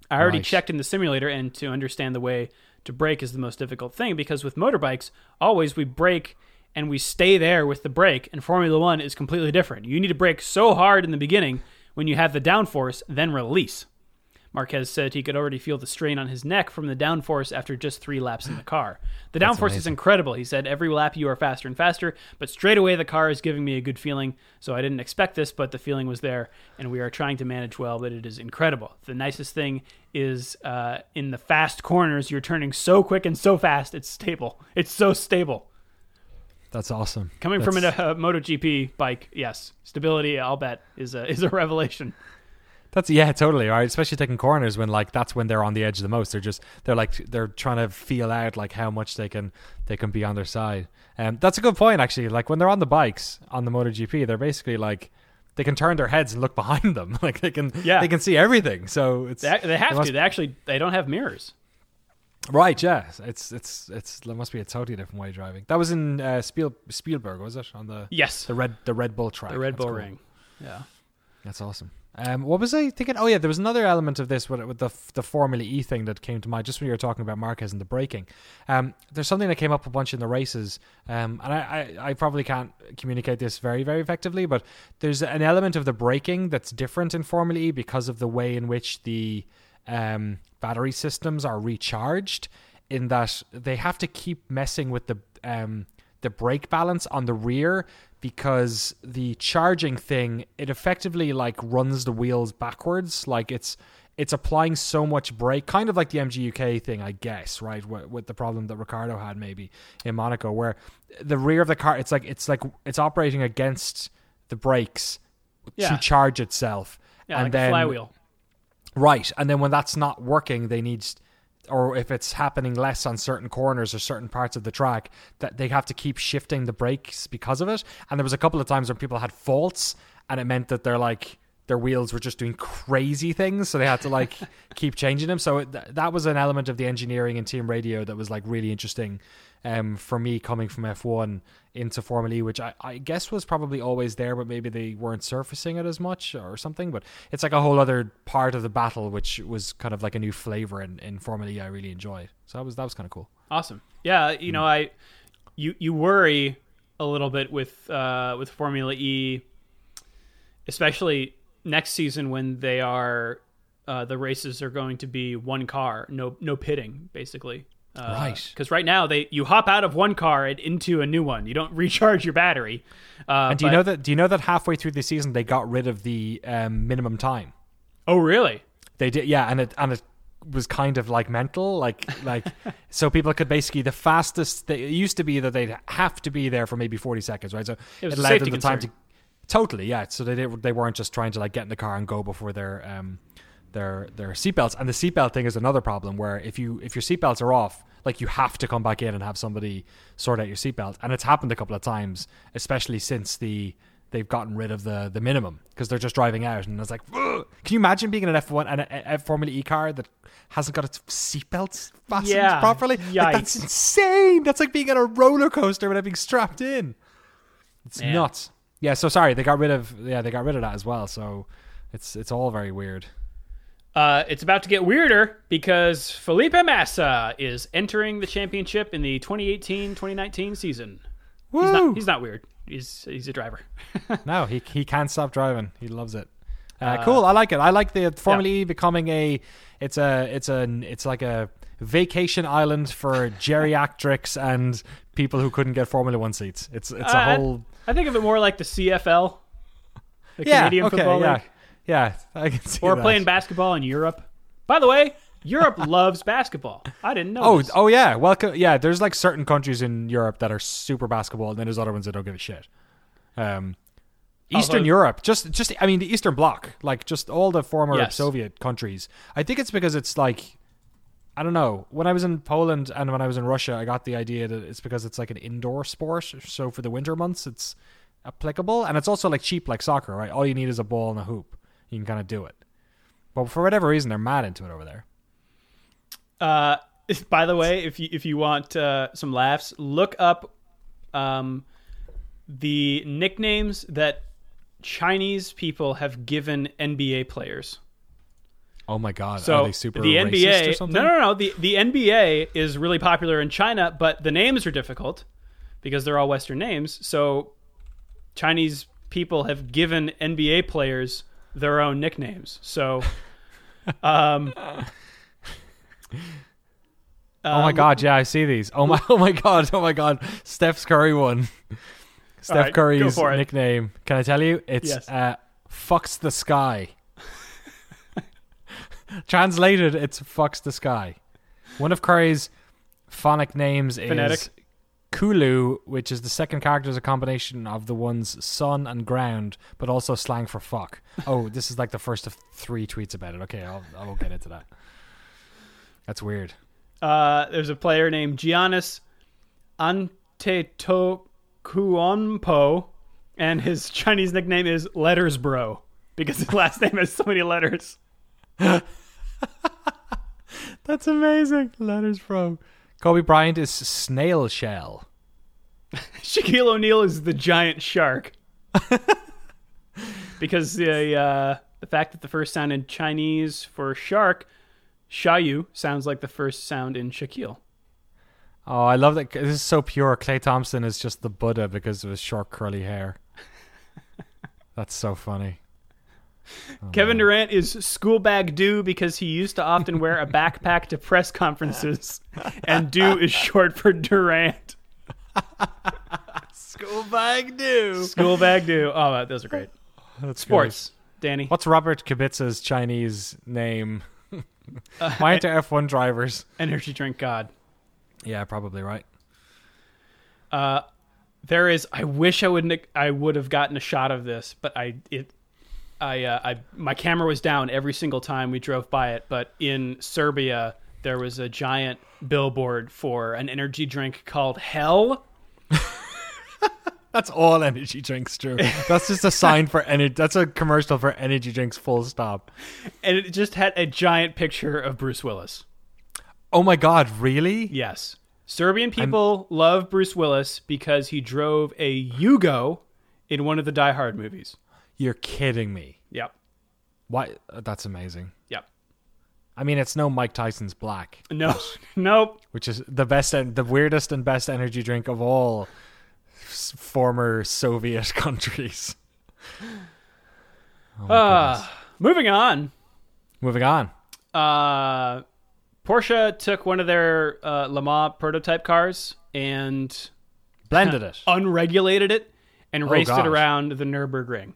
I already Right. checked in the simulator, and to understand the way to brake is the most difficult thing because with motorbikes, always we brake and we stay there with the brake, and Formula One is completely different. You need to brake so hard in the beginning when you have the downforce, then release. Marquez said he could already feel the strain on his neck from the downforce after just three laps in the car. *sighs* The downforce is incredible. He said, Every lap you are faster and faster, but straight away the car is giving me a good feeling. So I didn't expect this, but the feeling was there, and we are trying to manage well, but it is incredible. The nicest thing is uh, in the fast corners, you're turning so quick and so fast, it's stable. It's so stable. That's awesome. Coming from a That's- uh, MotoGP bike, yes, stability, I'll bet, is a, is a *laughs* revelation. That's yeah, totally right. Especially taking corners when like that's when they're on the edge the most. They're just they're like they're trying to feel out like how much they can they can be on their side. Um, that's a good point actually. Like when they're on the bikes on the MotoGP, they're basically like they can turn their heads and look *laughs* behind them. like they can Yeah. they can see everything. So it's They, they have must- to. They actually they don't have mirrors. Right. Yeah, it's it's it's there must be a totally different way of driving. That was in uh, Spiel, Spielberg, was it on the Yes, the red the Red Bull track? the Red That's Bull cool. Ring. Yeah. That's awesome. Um, what was I thinking? Oh yeah, there was another element of this with, with the the Formula E thing that came to mind just when you were talking about Marquez and the braking. Um, there's something that came up a bunch in the races, um, and I, I, I probably can't communicate this very very effectively, but there's an element of the braking that's different in Formula E because of the way in which the um, battery systems are recharged. In that they have to keep messing with the um, the brake balance on the rear because the charging thing it effectively like runs the wheels backwards like it's it's applying so much brake kind of like the MGUK thing I guess right with, with the problem that Ricciardo had maybe in Monaco where the rear of the car it's like it's like it's operating against the brakes Yeah. to charge itself Yeah, and like then flywheel. Right. And then when that's not working, they need, or if it's happening less on certain corners or certain parts of the track, that they have to keep shifting the brakes because of it. And there was a couple of times when people had faults and it meant that they're like, their wheels were just doing crazy things. So they had to like *laughs* keep changing them. So it, th- that was an element of the engineering and team radio that was like really interesting um, for me coming from F1 into Formula E, which I, I guess was probably always there, but maybe they weren't surfacing it as much or something. But it's like a whole other part of the battle, which was kind of like a new flavor in, in Formula E. I really enjoyed. So that was that was kind of cool. Awesome. Yeah, you Hmm. know, I you you worry a little bit with uh, with Formula E, especially next season when they are uh, the races are going to be one car, no no pitting, basically. Uh, Right. Because right now they you hop out of one car and into a new one. You don't *laughs* recharge your battery. Uh, And do you know that? Do you know that halfway through the season they got rid of the um, minimum time? Oh, really? They did, yeah, and it and it was kind of like mental, like like *laughs* so people could basically the fastest. They, it used to be that they'd have to be there for maybe forty seconds, right? So It was a allowed them the time to totally, yeah. So they did, they weren't just trying to like get in the car and go before their um their their seatbelts. And the seatbelt thing is another problem where if you if your seatbelts are off, like you have to come back in and have somebody sort out your seatbelt. And it's happened a couple of times, especially since the they've gotten rid of the the minimum because they're just driving out and it's like "Ugh." can you imagine being in an F1 and a, Formula E car that hasn't got its seatbelts fastened Yeah, properly like, that's insane that's like being on a roller coaster without being strapped in it's Man. nuts yeah so sorry they got rid of yeah they got rid of that as well so it's it's all very weird Uh, it's about to get weirder because Felipe Massa is entering the championship in the 2018-2019 season. Woo! He's not, he's not weird. He's he's a driver. *laughs* no, he he can't stop driving. He loves it. Uh, cool. I like it. I like the Formula E becoming a. It's a. It's a. It's like a vacation island for geriatrics and people who couldn't get Formula One seats. It's it's a Uh, whole. I think of it more like the CFL, the Yeah. Canadian okay. Football Yeah. League, Yeah. I can see or that. playing basketball in Europe. By the way, Europe *laughs* loves basketball. I didn't know. Oh, this. oh yeah. Welcome. Yeah, there's like certain countries in Europe that are super basketball, and then there's other ones that don't give a shit. Um, Eastern Although- Europe, just just I mean the Eastern Bloc, like just all the former Yes. Soviet countries. I think it's because it's like I don't know. When I was in Poland and when I was in Russia, I got the idea that it's because it's like an indoor sport. So for the winter months, it's applicable, and it's also like cheap, like soccer, right? All you need is a ball and a hoop. You can kind of do it. But for whatever reason, they're mad into it over there. Uh, *laughs* by the way, if you if you want uh, some laughs, look up um, the nicknames that Chinese people have given NBA players. Oh my god! So are they super the NBA, no, no, no. The the NBA is really popular in China, but the names are difficult because they're all Western names. So Chinese people have given NBA players their own nicknames. So, *laughs* um, Oh my um, god, yeah, I see these. Oh my, *laughs* oh my god, oh my god. Steph's Curry one. Steph right, Curry's nickname. Can I tell you? It's Yes. uh, fucks the sky. *laughs* Translated, it's fucks the sky. One of Curry's phonic names is Phonetic? Kulu, which is the second character is a combination of the ones sun and ground, but also slang for fuck. Oh, this is like the first of three tweets about it. Okay, I'll, I won't get into that. That's weird. Uh, there's a player named Giannis Antetokounmpo, and his Chinese nickname is Letters Bro because his last name has so many letters. *laughs* That's amazing. Letters from Kobe Bryant is snail shell. *laughs* Shaquille O'Neal is the giant shark *laughs* because the uh, the fact that the first sound in Chinese for shark, Shayu, sounds like the first sound in Shaquille. Oh, I love that. This is so pure. Klay Thompson is just the Buddha because of his short curly hair. *laughs* That's so funny. Oh, *laughs* Kevin Durant is schoolbag do because he used to often wear a backpack to press conferences, *laughs* and do is short for Durant. Schoolbag do. Schoolbag do. Oh, those are great. That's Sports, Danny. What's Robert Kubica's Chinese name? *laughs* Why aren't there F1 drivers? Energy drink god. Yeah, probably right. Uh, there is. I wish I would. I would have gotten a shot of this, but I it. I, uh, I my camera was down every single time we drove by it. But in Serbia, there was a giant billboard for an energy drink called Hell. *laughs* That's all energy drinks, Drew. That's just a sign for energy. That's a commercial for energy drinks. Full stop. and it just had a giant picture of Bruce Willis. Oh my God! Really? Yes. Serbian people love Bruce Willis because he drove a Yugo in one of the Die Hard movies. You're kidding me. Yep. Why? uh, That's amazing. Yep. I mean, it's no Mike Tyson's Black, No. *laughs* nope. which is the best and the weirdest and best energy drink of all s- former Soviet *laughs* countries. Oh Uh, moving on. Moving on. Uh, Porsche took one of their uh, Le Mans prototype cars and Blended it. *laughs* unregulated it and raced gosh. it around the Nürburgring.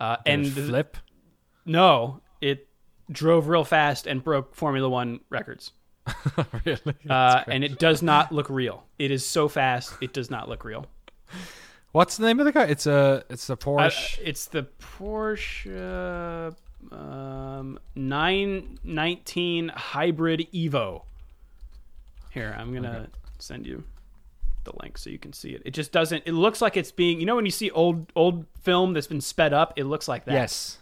Uh, and flip. no, it drove real fast and broke Formula One records. *laughs* really? Uh, and it does not look real. It is so fast, it does not look real. What's the name of the car? It's a it's a Uh, Porsche. it's the Porsche um, 919 Hybrid Evo. Here, I'm going to send you the link so you can see it. It just doesn't it looks like it's being, you know when you see old old film that's been sped up, it looks like that. yes.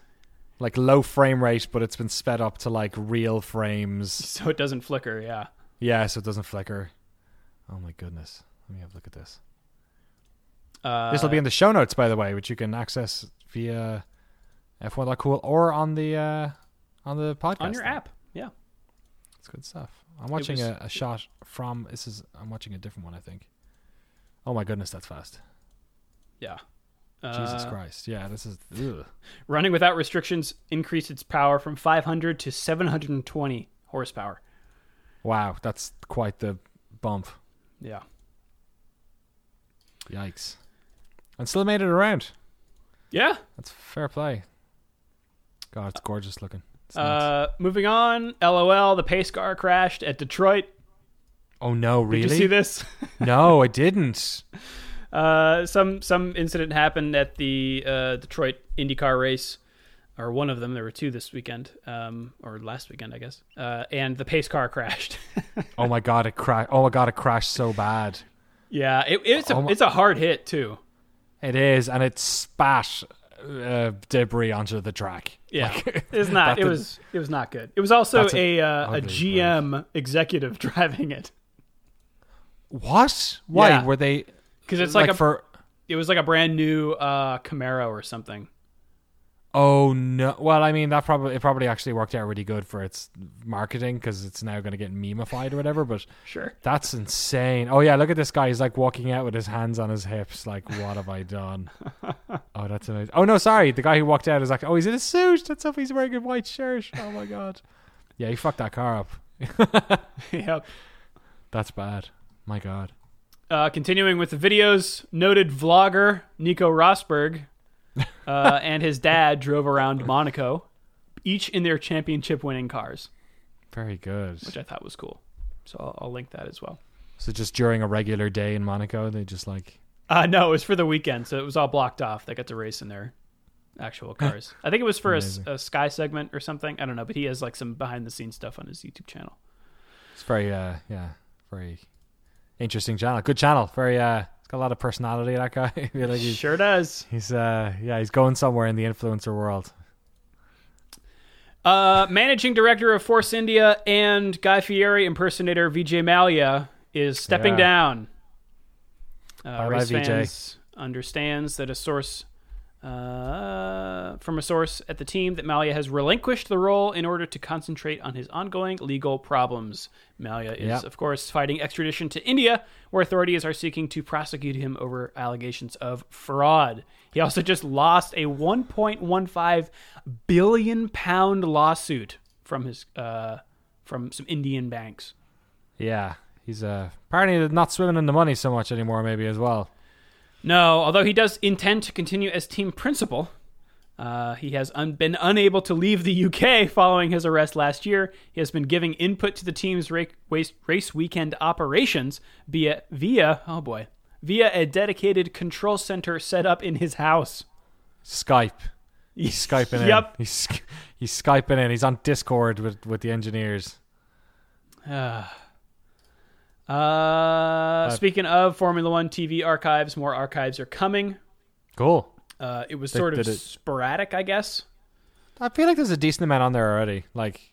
Like low frame rate, but it's been sped up to like real frames. *laughs* So it doesn't flicker, yeah. Yeah, so it doesn't flicker. Oh my goodness. Let me have a look at this. Uh, This will be in the show notes, by the way, which you can access via f1.cool or on the uh, on the podcast. on your thing. app. Yeah. It's good stuff. I'm watching was- a, a shot from. This is. I'm watching a different one. I think. Oh my goodness, that's fast. Yeah. Jesus Uh, Christ. Yeah, this is. Ugh. Running without restrictions increased its power from 500 to 720 horsepower. Wow, that's quite the bump. Yeah. Yikes. And still made it around. Yeah. That's fair play. God, it's gorgeous looking. It's. Uh, moving on. LOL. The pace car crashed at Detroit. Oh no, really? Did you see this? *laughs* no, I didn't. Uh, some some incident happened at the uh, Detroit IndyCar race, or one of them. There were two this weekend, um, or last weekend, I guess. Uh, and the pace car crashed. *laughs* Oh my god, it crashed. Oh my god, it crashed so bad. yeah, it, it's a Oh my- it's a hard hit too. It is, and it spat uh, debris onto the track. Yeah, Like, *laughs* it's not. It was it was not good. It was also That's a uh, a GM executive driving it What? Why Yeah. were they? because it's like, a for. it was like a brand new uh, Camaro or something. Oh no! Well, I mean that probably it probably actually worked out really good for its marketing because it's now going to get memeified or whatever. But Sure. that's insane. Oh yeah, look at this guy. He's like walking out with his hands on his hips. Like, what have I done? *laughs* oh, that's amazing. Oh no, sorry. The guy who walked out is like, oh, he's in a suit. That's up. He's wearing a white shirt. Oh my god. Yeah, he fucked that car up. *laughs* *laughs* yep. That's bad. My god. Uh, continuing with the videos, noted vlogger Nico Rosberg *laughs* uh, and his dad drove around Monaco, each in their championship-winning cars, Very good. which I thought was cool. So I'll, I'll link that as well. So just during a regular day in Monaco, they just like Uh, no, it was for the weekend, so it was all blocked off. They got to race in their actual *laughs* cars. I think it was for a, a Sky segment or something. I don't know, but he has like some behind-the-scenes stuff on his YouTube channel. it's very uh yeah very interesting channel. Good channel. Very uh, it's got a lot of personality. That guy. *laughs* Like he's Sure does. he's uh yeah he's going somewhere in the influencer world. Uh, managing director of Force India and Guy Fieri impersonator Vijay Mallya is stepping Yeah. down. Uh, Bye-bye, race VJ. fans understands that a source uh, from a source at the team that Mallya has relinquished the role in order to concentrate on his ongoing legal problems. Mallya is, Yep. of course, fighting extradition to India, where authorities are seeking to prosecute him over allegations of fraud. He also just lost a 1.15 billion pound lawsuit from his uh, from some Indian banks. Yeah, he's uh apparently not swimming in the money so much anymore. Maybe as well. No, although he does intend to continue as team principal. Uh, he has un- been unable to leave the UK *laughs* following his arrest last year. He has been giving input to the team's ra- race, race weekend operations via via oh boy via a dedicated control center set up in his house. Skype. He's *laughs* skyping in. Yep. He's he's skyping in. He's on Discord with with the engineers. Uh, speaking of Formula One TV archives, more archives are coming. Cool. Uh, it was They sort of did it- sporadic, I guess. I feel like there's a decent amount on there already. Like,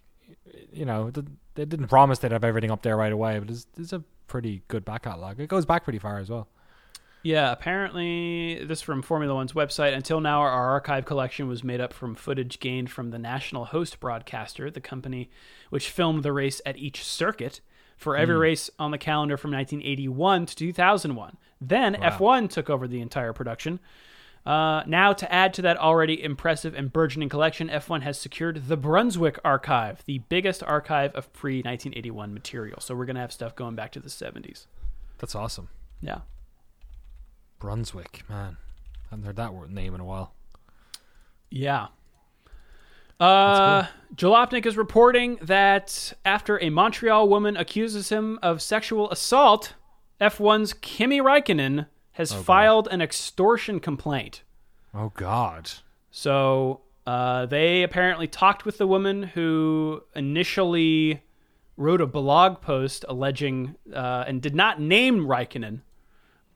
you know, th- they didn't promise they'd have everything up there right away, but there's, there's a pretty good back catalog. It goes back pretty far as well. Yeah, apparently, this from Formula One's website. Until now, our archive collection was made up from footage gained from the national host broadcaster, the company which filmed the race at each circuit for every race on the calendar from 1981 to 2001. Then F1 took over the entire production. Uh, now, to add to that already impressive and burgeoning collection, F1 has secured the Brunswick Archive, the biggest archive of pre 1981 material. So we're going to have stuff going back to the 70s. That's awesome. Yeah. Brunswick, man. I haven't heard that name in a while. Yeah. Uh, Jalopnik is reporting that after a Montreal woman accuses him of sexual assault, F1's Kimi Raikkonen has filed an extortion complaint. Oh God. So uh, they apparently talked with the woman who initially wrote a blog post alleging uh, and did not name Raikkonen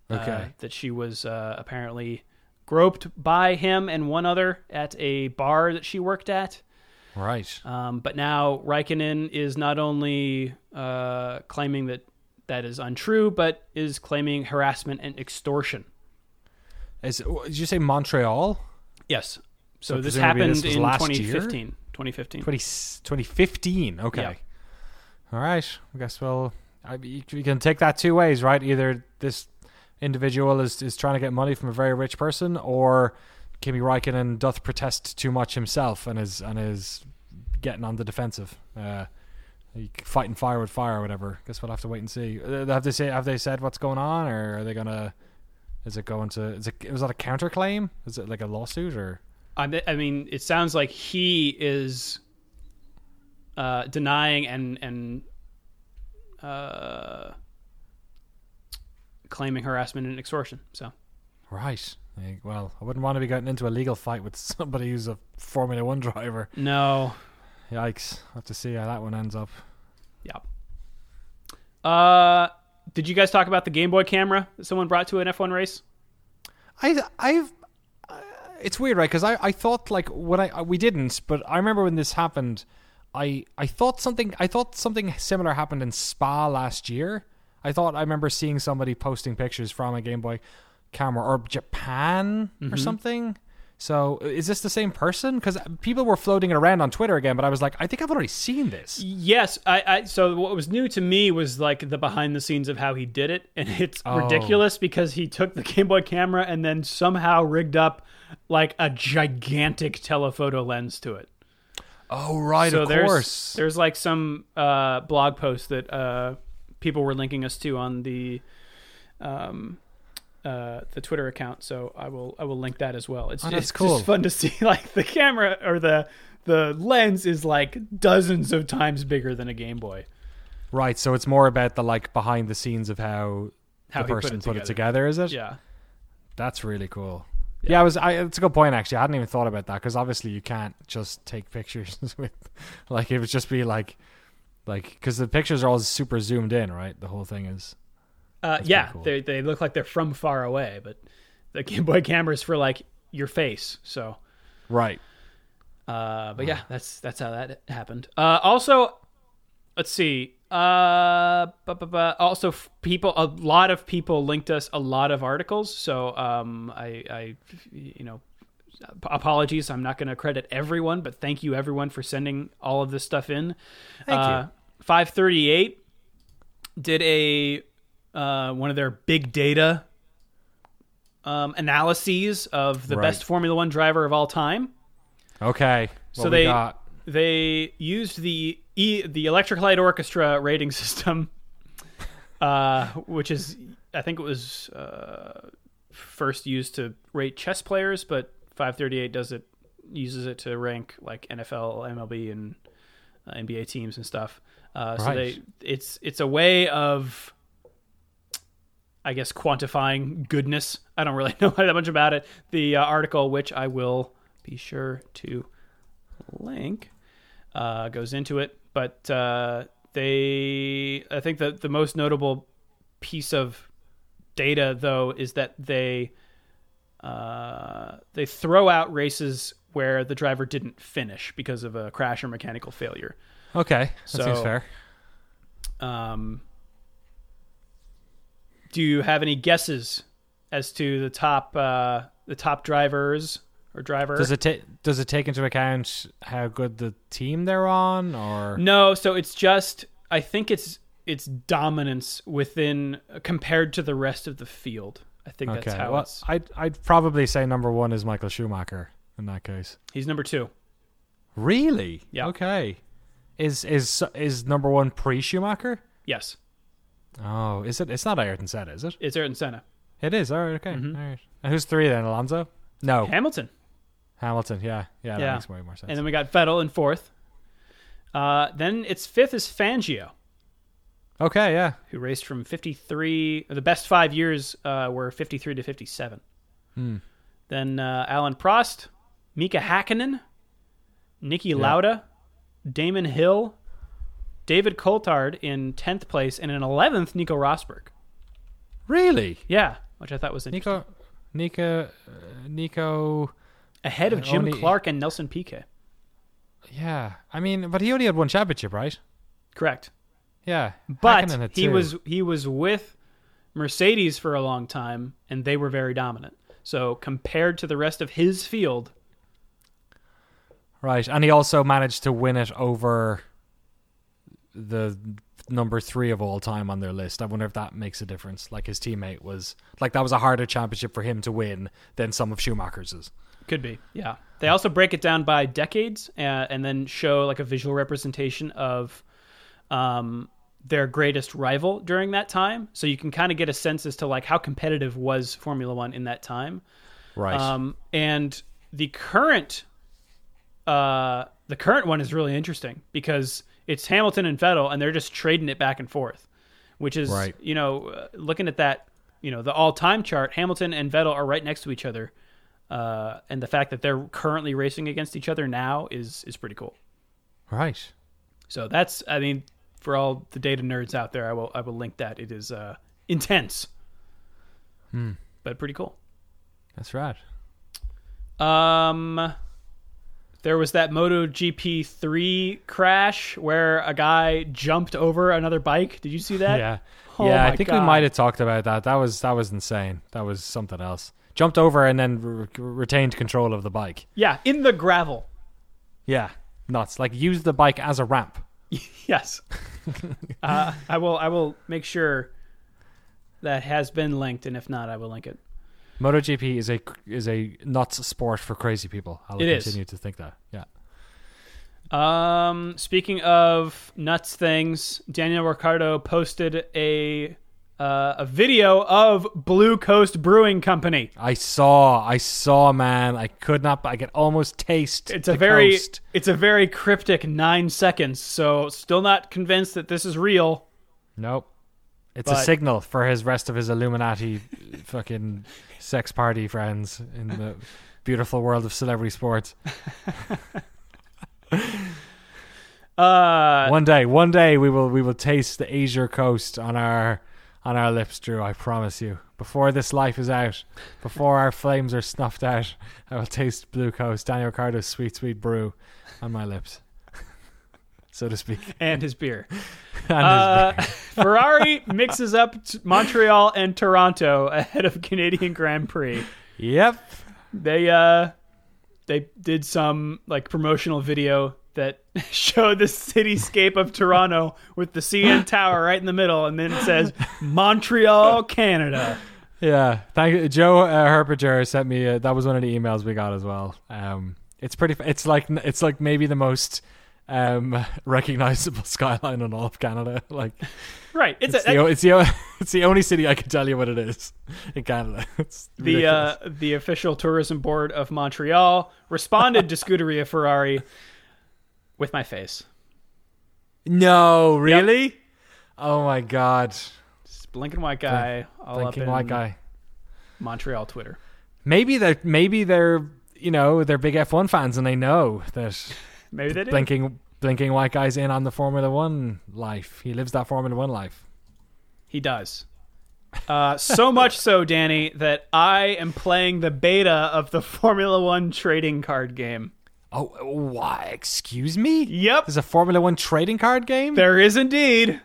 uh, Okay. that she was uh, apparently groped by him and one other at a bar that she worked at. right. Um, but now Raikkonen is not only uh, claiming that that is untrue, but is claiming harassment and extortion. Is did you say Montreal? Yes. So, So this happened this in last 2015. 2015. 20, 2015. Okay. Yeah. All right. I guess well, I, you can take that two ways, right? Either this individual is, is trying to get money from a very rich person, or Kimi Raikkonen doth protest too much himself and is and is getting on the defensive. Uh, fighting fire with fire or whatever. Guess we'll have to wait and see. Uh, have they say have they said what's going on, or are they gonna? Is it going to? Is it was that a counterclaim? Is it like a lawsuit or? I, I mean, it sounds like he is uh, denying and and uh, claiming harassment and extortion. So Right. Well, I wouldn't want to be getting into a legal fight with *laughs* somebody who's a Formula One driver. no, Yikes. i Have to see how that one ends up. yeah. Uh, did you guys talk about the Game Boy camera that someone brought to an F1 race? I, I've. Uh, it's weird, right? Because I, I thought like when I we didn't, but I remember when this happened, I I thought something I thought something similar happened in Spa last year. I thought I remember seeing somebody posting pictures from a Game Boy camera or Japan or something. So is this the same person? Because people were floating it around on Twitter again, but I was like, I think I've already seen this. Yes, I, I. So what was new to me was like the behind the scenes of how he did it, and *laughs* it's Oh. ridiculous because he took the Game Boy camera and then somehow rigged up like a gigantic telephoto lens to it. Oh right, so of there's course. there's like some uh, blog post that uh, people were linking us to on the um, uh, the Twitter account. So I will I will link that as well. It's, Oh, it's cool. just fun to see *laughs* like the camera or the the lens is like dozens of times bigger than a Game Boy. Right, so it's more about the like behind the scenes of how, How the he put person it put it together. together. Is it? Yeah. That's really cool. Yeah, I was. I, it's a good point actually. I hadn't even thought about that because obviously you can't just take pictures *laughs* with, like it would just be like, like because the pictures are all super zoomed in, right? The whole thing is. Uh, yeah, cool. they they look like they're from far away, but the Game Boy camera's for like your face. So, Right. uh, but yeah, that's that's how that happened. Uh, also, let's see. Uh, bu- bu- bu- also, f- people, a lot of people linked us a lot of articles. So, um, I, I, you know, apologies. I'm not going to credit everyone, but thank you everyone for sending all of this stuff in. Thank uh, you. 538 did a uh, one of their big data um, analyses of the Right. best Formula One driver of all time. Okay. So they got? they used the e, the Electric Light Orchestra rating *laughs* system, uh, which is I think it was uh, first used to rate chess players, but 538 does it uses it to rank like NFL, MLB, and uh, NBA teams and stuff. Uh, So they it's it's a way of I guess quantifying goodness. I don't really *laughs* know that much about it. The uh, article, which I will be sure to link, uh, goes into it. But uh, they, I think that the most notable piece of data, though, is that they uh, they throw out races where the driver didn't finish because of a crash or mechanical failure. Okay. That So- seems fair. Um, do you have any guesses as to the top uh, the top drivers or driver? Does it take Does it take into account how good the team they're on, or No, so it's just I think it's it's dominance within compared to the rest of the field. I think that's how Well, it's. I'd I'd probably say number one is Michael Schumacher in that case. He's number two. Really? Yeah. Okay. Is is is number one pre Schumacher? Yes, Oh, is it? It's not Ayrton Senna, is it? it's Ayrton Senna. It is. All right. Okay. Mhm. All right. And who's three then? Alonso? No, Hamilton, Hamilton. Yeah. Yeah. That Yeah. makes way more sense. and then we got Vettel in fourth. Uh, then its fifth is Fangio, Okay, yeah. who raced from 53. The best five years uh, were 53 to 57. Hmm. Then uh, Alain Prost, Mika Hakkinen, Niki Lauda, Damon Hill, David Coulthard in 10th place, and in 11th, Nico Rosberg. Really? Yeah, which I thought was interesting. Nico, Nico, uh, Nico. Ahead of Uh, Jim only- Clark and Nelson Piquet. Yeah, I mean, but he only had one championship, right? Correct. Yeah, But he was he was with Mercedes for a long time, and they were very dominant. So compared to the rest of his field, right, and he also managed to win it over the number three of all time on their list. I wonder if that makes a difference. Like his teammate was like that was a harder championship for him to win than some of Schumacher's. could be yeah. They also break it down by decades, uh, and then show like a visual representation of um, their greatest rival during that time. So you can kind of get a sense as to like how competitive was Formula One in that time. Right. Um, and the current, uh, the current one is really interesting because it's Hamilton and Vettel, and they're just trading it back and forth, which is Right. you know uh, looking at that, you know the all-time chart, Hamilton and Vettel are right next to each other, uh, and the fact that they're currently racing against each other now is is pretty cool. right. So that's I mean for all the data nerds out there, I will I will link that. It is uh, intense, hmm. but pretty cool. That's right. Um, there was that MotoGP three crash where a guy jumped over another bike. Did you see that? Yeah. Oh yeah, I think we might have talked about that. That was that was insane. That was something else. Jumped over and then re- retained control of the bike. Yeah, in the gravel. Yeah, nuts. Like use the bike as a ramp. *laughs* Yes. uh, I will. I will make sure that has been linked, and if not, I will link it. MotoGP is a is a nuts sport for crazy people. I'll It is. continue to think that. Yeah. Um, speaking of nuts things, Daniel Ricciardo posted a uh, a video of Blue Coast Brewing Company. I saw, I saw, man. I could not. I could almost taste. It's the a very coast. it's a very cryptic nine seconds. So still not convinced that this is real. Nope. It's a signal for his rest of his Illuminati fucking sex party friends in the beautiful world of celebrity sports. *laughs* Uh, one day, one day we will we will taste the Azure coast on our on our lips, Drew. I promise you. Before this life is out, before our flames are snuffed out, I will taste Blue Coast, Daniel Ricciardo's sweet, sweet brew on my lips, so to speak. *laughs* and his beer. *laughs* Uh, *laughs* Ferrari mixes up t- Montreal and Toronto ahead of Canadian Grand Prix. yep. They uh they did some like promotional video that showed the cityscape of Toronto with the CN Tower right in the middle, and then it says Montreal, Canada. Yeah, thank you. Joe uh, Herpager sent me. Uh, that was one of the emails we got as well. Um, it's pretty. It's like it's like maybe the most um *laughs* recognizable skyline in all of Canada. *laughs* Like Right. It's, it's a, the o- it's the *laughs* it's the only city I can tell you what it is in Canada. It's the uh, the official tourism board of Montreal responded to Scuderia Ferrari with my face. no, really? Oh my god, Just blinking white guy all thinking up in white guy. Montreal Twitter. Maybe they're maybe they're you know they're big F one fans and they know that Maybe they did. blinking blinking white guy's in on the Formula One life. He lives that Formula One life. He does. Uh, so *laughs* much so, Danny, that I am playing the beta of the Formula One trading card game. Oh, why? Excuse me? Yep, There's a Formula One trading card game? there is indeed.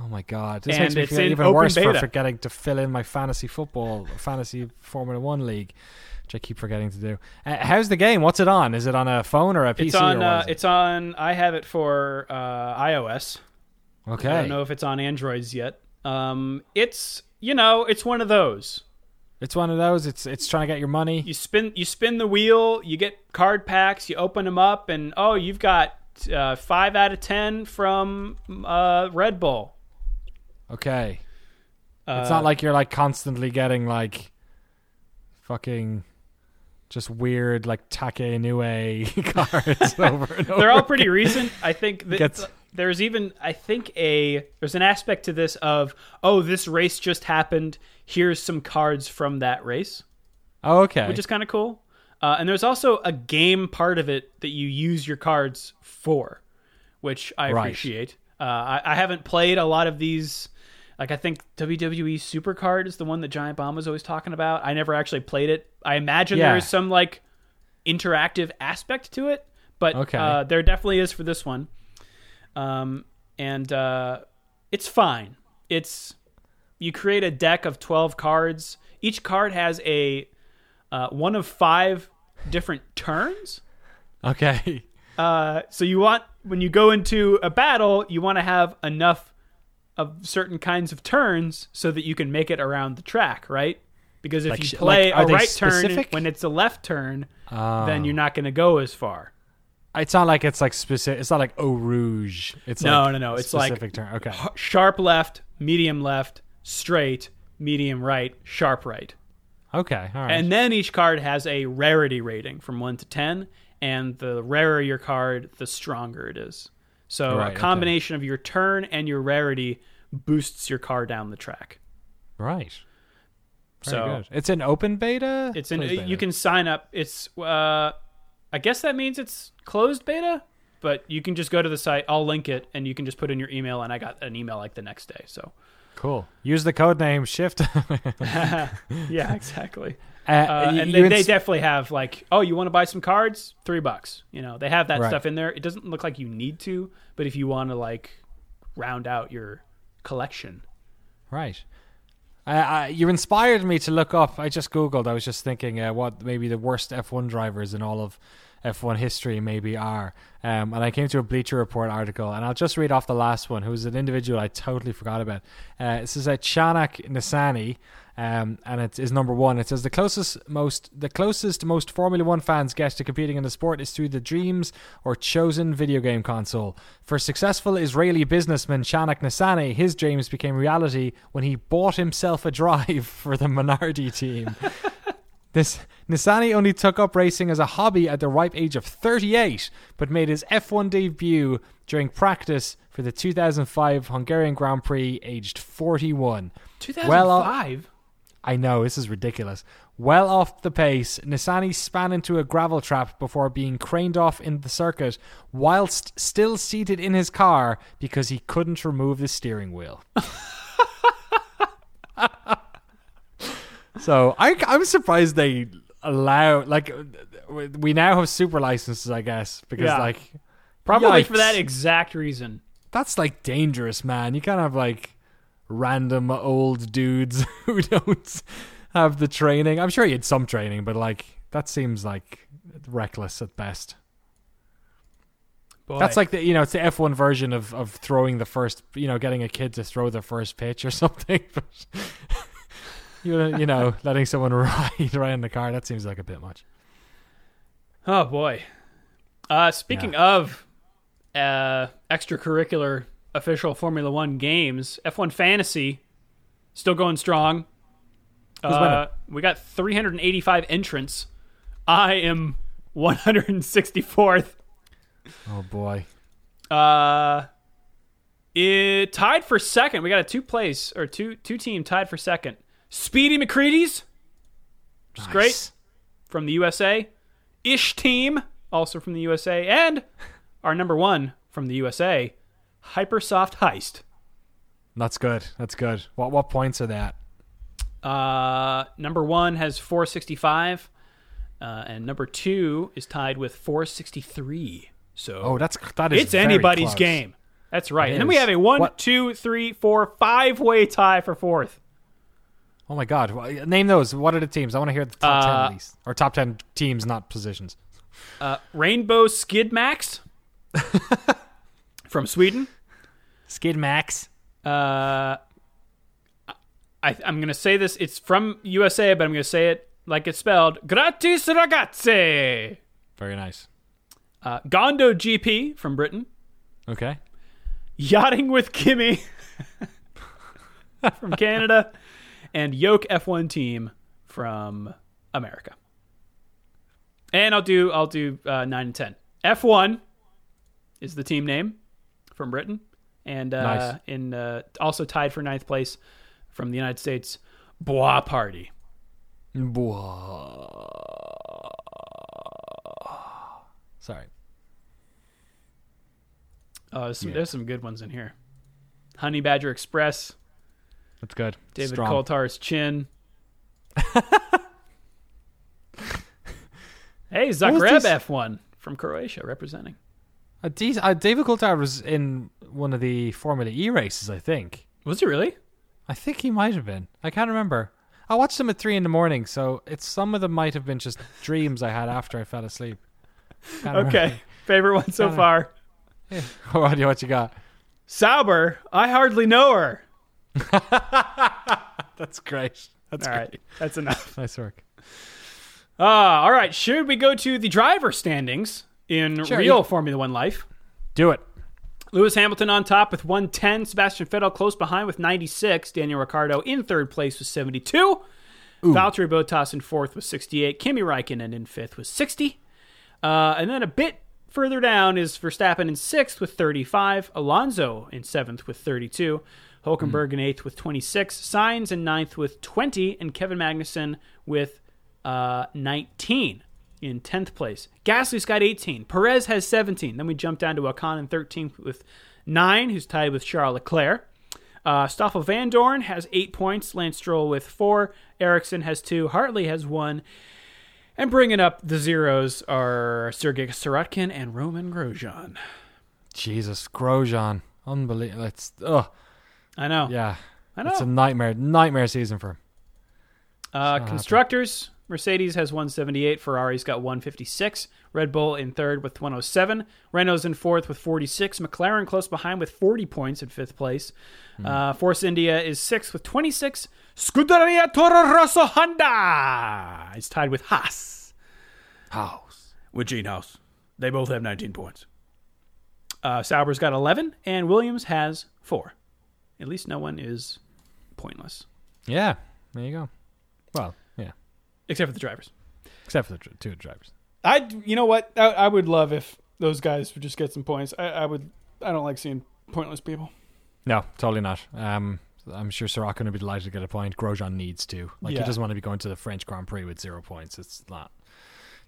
oh my god. This And makes me feel even worse for forgetting to fill in my fantasy football, fantasy Formula One league, which I keep forgetting to do. Uh, how's the game? What's it on? Is it on a phone or a PC? It's on. or Uh, it? it's on. I have it for uh, iOS. Okay. I don't know if it's on Androids yet. Um, it's you know, it's one of those. It's one of those. It's it's trying to get your money. You spin, you spin the wheel. You get card packs. You open them up, and oh, you've got uh, five out of ten from uh, Red Bull. Okay. Uh, It's not like you're like constantly getting like fucking Just weird like Taki Inoue *laughs* *laughs* cards over and over. They're all pretty recent. I think that Gets- there's even I think a there's an aspect to this of oh this race just happened. Here's some cards from that race, Oh, okay. which is kind of cool. Uh, and there's also a game part of it that you use your cards for, which I Right. appreciate. Uh, I, I haven't played a lot of these. Like I think WWE Supercard is the one that Giant Bomb was always talking about. I never actually played it. I imagine Yeah. there's some like interactive aspect to it, but Okay. uh, there definitely is for this one. Um, and uh, it's fine. It's you create a deck of 12 cards. Each card has a uh, one of five different turns. okay. *laughs* Uh, so you want when you go into a battle, you want to have enough of certain kinds of turns so that you can make it around the track, right? Because if Like you play like, a right turn when it's a left turn, then oh. you're not going to go as far. It's not like it's like specific. It's not like Eau Rouge. It's No, like no, no, it's like- specific turn. Okay. Sharp left, medium left, straight, medium right, sharp right. Okay. All right. And then each card has a rarity rating from 1 to 10, and the rarer your card, the stronger it is. So Right, a okay. combination of your turn and your rarity boosts your car down the track. right. Very so good. It's an open beta. it's in Closed beta? you can sign up. It's uh I guess that means it's closed beta, but you can just go to the site. I'll link it and you can just put in your email and I got an email like the next day. So Cool. Use the code name Shift. *laughs* *laughs* yeah, exactly. Uh, Uh, and they, they definitely have like, oh, you want to buy some cards? Three bucks. You know, they have that Right. stuff in there. It doesn't look like you need to, but if you want to like round out your collection, Right. Uh, uh, you inspired me to look up. I just googled. I was just thinking uh, what maybe the worst F1 drivers in all of F1 history maybe are. Um, and I came to a Bleacher Report article, and I'll just read off the last one, who's an individual I totally forgot about. Uh, this is a Chanoch Nissany, um, and it is number one. It says the closest most the closest most Formula One fans get to competing in the sport is through the dreams or chosen video game console. For successful Israeli businessman Chanoch Nissany, his dreams became reality when he bought himself a drive *laughs* for the Minardi team. *laughs* This Nissany only took up racing as a hobby at the ripe age of 38, but made his F1 debut during practice for the 2005 Hungarian Grand Prix, aged 41. two thousand Well, uh. I know, this is ridiculous. Well off the pace, Nissany span into a gravel trap before being craned off in the circuit whilst still seated in his car because he couldn't remove the steering wheel. so I, I'm surprised they allow, like, we now have super licenses, I guess, because, Yeah. like, Probably for that exact reason. that's like dangerous, man. You can't have like random old dudes *laughs* who don't have the training. I'm sure he had some training, but like that seems like reckless at best. Boy. That's like the you know it's the F1 version of of throwing the first you know getting a kid to throw the first pitch or *laughs* something. *laughs* You know, you know letting someone ride right in the car that seems like a bit much. Oh boy. Uh, speaking of uh, extracurricular official Formula One games, F1 Fantasy still going strong. Uh, we got 385 entrants. I am 164th. Oh boy. Uh, it tied for second. We got a two place or two two team tied for second. Speedy McCready's which Nice. great. from the USA. Ish team also from the USA, and our number one from the USA, Hypersoft Heist. That's good. That's good. What what points are that? Uh, number one has 465, uh, and number two is tied with 463. So Oh, that's that is it's anybody's close. game. That's right. It and then we have a one, What- two, three, four, five way tie for fourth. Oh my god! Name those. What are the teams? I want to hear the top ten Uh, at least, or top ten teams, not positions. Uh, Rainbow Skid Max *laughs* from Sweden. Skid Max. Uh, I, I'm going to say this. It's from USA, but I'm going to say it like it's spelled. Gratis ragazze. Very nice. Uh, Gondo GP from Britain. Okay. Yachting with Kimmy *laughs* from Canada. And Yoke F1 team from America. And I'll do I'll do uh, nine and ten. F one is the team name from Britain, and uh, Nice. in uh, also tied for ninth place from the United States. Bois Party. Sorry. Uh, there's, some, Yeah. there's some good ones in here. Honey Badger Express. That's good. David Strong. Coulthard's chin. *laughs* hey, Zagreb F1 from Croatia representing. Uh, uh, David Coulthard was in one of the Formula E races, I think. Was he really? I think he might have been. I can't remember. I watched them at three in the morning, so it's some of them might have been just dreams I had after I fell asleep. Can't remember. Okay. Favorite one so far. *laughs* what, do you- what you got? Sauber, I hardly know her. *laughs* That's great. That's All great. right. That's enough. *laughs* Nice work. Ah, all right. Should we go to the driver standings in Sure, real you- Formula One life? Do it. Lewis Hamilton on top with 110. Sebastian Vettel close behind with 96. Daniel Ricciardo in third place with 72. Valtteri Bottas in fourth with 68. Kimi Räikkönen in fifth with 60. Uh, and then a bit further down is Verstappen in sixth with 35. Alonso in seventh with 32. Hulkenberg in eighth with 26. Sainz in ninth with 20. And Kevin Magnussen with uh, 19 in 10th place. Gasly's got 18. Perez has 17. Then we jump down to Ocon in 13th with 9, who's tied with Charles Leclerc. Uh, Stoffel Vandoorne has 8 points. Lance Stroll with 4. Ericsson has 2. Hartley has 1. And bringing up the zeros are Sergei Sirotkin and Romain Grosjean. Jesus, Grosjean. Unbelievable. It's, ugh. I know. Yeah. I know. It's a nightmare, nightmare season for him. Uh, constructors, Mercedes has 178. Ferrari's got 156. Red Bull in third with 107. Renault's in fourth with 46. McLaren close behind with 40 points in fifth place. Uh, Force India is sixth with 26. Scuderia Toro Rosso Honda is tied with Haas. Haas. With Gene Haas. They both have 19 points. Uh, Sauber's got 11, and Williams has 4. At least no one is pointless, Yeah. There you go. Well. Except for the drivers. Except for the dr- two drivers. I, you know what? I, I would love if those guys would just get some points. I, I would. I don't like seeing pointless people. No, totally not. Um, I'm sure Sirotkin would be delighted to get a point. Grosjean needs to. Like Yeah. he doesn't want to be going to the French Grand Prix with zero points. It's not.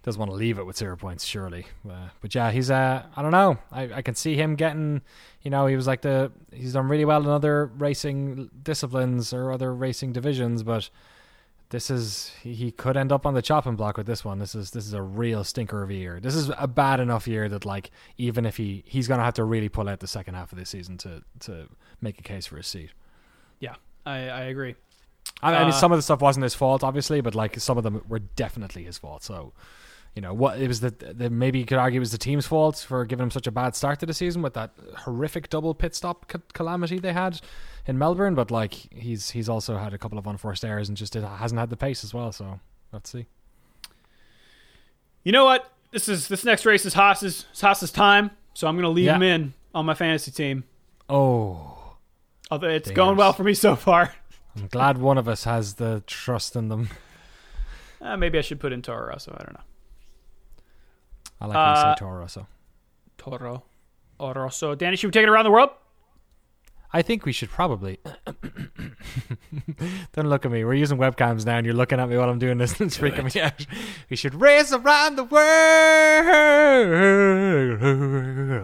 Doesn't want to leave it with zero points, surely. Uh, but yeah, he's. Uh, I don't know. I, I can see him getting. You know, he was like the. He's done really well in other racing disciplines or other racing divisions, but this is he, could end up on the chopping block with this one. This is this is a real stinker of a year. This is a bad enough year that like even if he he's gonna have to really pull out the second half of this season to to make a case for his seat. Yeah, I, I agree. I, I mean, Uh, some of the stuff wasn't his fault, obviously, but like some of them were definitely his fault. So, you know, what it was the, the maybe you could argue it was the team's fault for giving him such a bad start to the season with that horrific double pit stop ca- calamity they had in Melbourne. But like he's he's also had a couple of unforced errors and just hasn't had the pace as well. So let's see. You know what? This is this next race is Haas's. It's Haas's time, so I'm going to leave Yeah. him in on my fantasy team. Oh, Although it's going well for me so far. I'm glad one of us has the trust in them. *laughs* Uh, maybe I should put in Toro Rosso. I don't know. I like when you Uh, say Toro Rosso. Toro Rosso. Danny, should we take it around the world? I think we should probably. *coughs* Don't look at me. We're using webcams now, and you're looking at me while I'm doing this, and it's freaking me out. We should race around the world.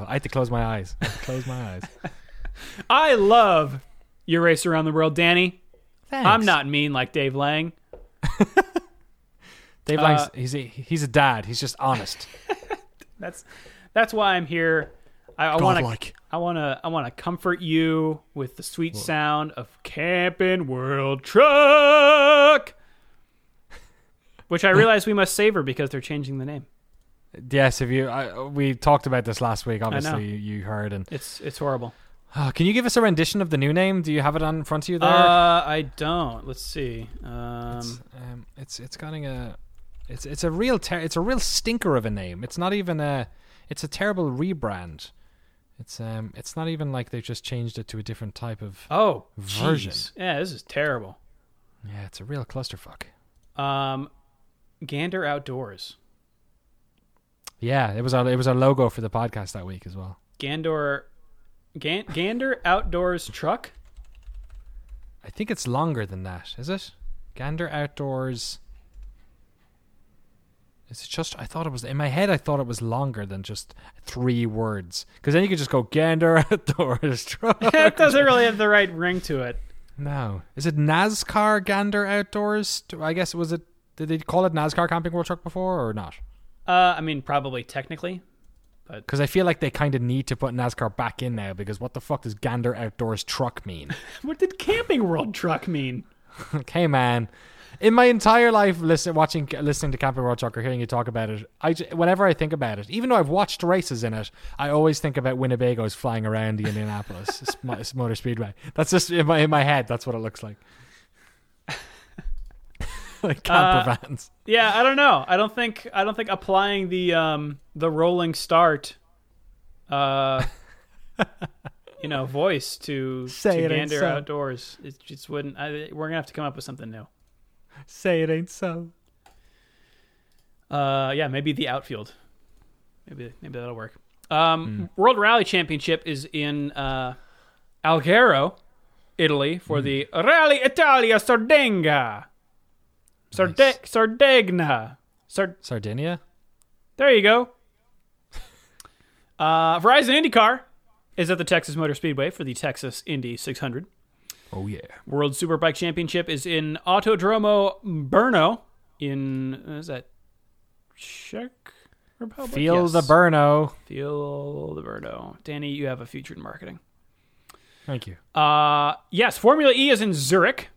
I had to close my eyes. I close my eyes. *laughs* I love your race around the world, Danny. Thanks. I'm not mean like Dave Lang. *laughs* Dave uh, Lang's. He's a, he's a dad. He's just honest. *laughs* That's that's why I'm here. I, I want to I want to I want to comfort you with the sweet sound of Camping World Truck, which I *laughs* realize we must savor because they're changing the name. Yes, if you, I, we talked about this last week. Obviously, you, you heard. And It's it's horrible. uh, can you give us a rendition of the new name? Do you have it on in front of you there? Uh, I don't. Let's see. Um, it's, um, it's it's getting a it's it's a real ter- it's a real stinker of a name. It's not even a it's a terrible rebrand. It's um it's not even like they've just changed it to a different type of oh, Version. jeez. Yeah, this is terrible. yeah. It's a real clusterfuck. Um, Gander Outdoors. Yeah, it was our it was our logo for the podcast that week as well. Gander, Gan, Gander Outdoors Truck. I think it's longer than that, is it? Gander Outdoors. Is it just? I thought it was in my head. I thought it was longer than just three words. Because then you could just go Gander *laughs* Outdoors truck. *laughs* it doesn't really have the right ring to it. No, is it NASCAR Gander Outdoors? I guess was it. Did they call it NASCAR Camping World Truck before or not? Uh, I mean, probably technically. but Because I feel like they kind of need to put NASCAR back in now. Because what the fuck does Gander Outdoors Truck mean? *laughs* What did Camping World Truck mean? okay, man. In my entire life, listen, watching, listening to Camping World Truck or hearing you talk about it, I whenever I think about it, even though I've watched races in it, I always think about Winnebago's flying around the Indianapolis *laughs* it's Motor Speedway. That's just in my in my head. That's what it looks like. *laughs* like camper Uh, vans. Yeah, I don't know. I don't think I don't think applying the um the rolling start, uh, you know, voice to, Say to Gander so. Outdoors, it just wouldn't. I, we're gonna have to come up with something new. Say it ain't so. Uh, yeah, maybe the outfield. Maybe maybe that'll work. Um, World Rally Championship is in uh, Alghero, Italy, for the Rally Italia Sardenga. Sarde- Nice. Sardegna. Sard- Sardinia. there you go. *laughs* Uh, Verizon IndyCar is at the Texas Motor Speedway for the Texas Indy 600. Oh yeah. World Superbike Championship is in Autodromo Brno in is that Czech Republic? Feel Yes. the burno. Feel the Brno. Danny, you have a future in marketing. Thank you. Uh, yes, Formula E is in Zurich.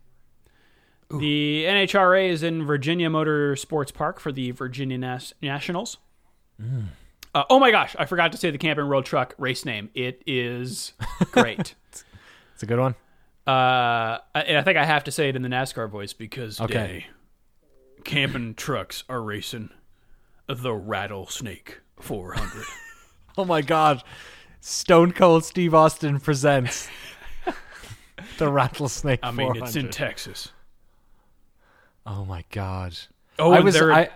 The NHRA is in Virginia Motor Sports Park for the Virginia Nas- Nationals. Uh, oh my gosh, I forgot to say the Camping World Truck race name. It is great. *laughs* It's a good one. Uh, and I think I have to say it in the NASCAR voice because Okay. Camping trucks are racing the Rattlesnake 400. *laughs* Oh my god. Stone Cold Steve Austin presents *laughs* the Rattlesnake. I mean, it's in Texas. Oh my god. Oh, I was they're- I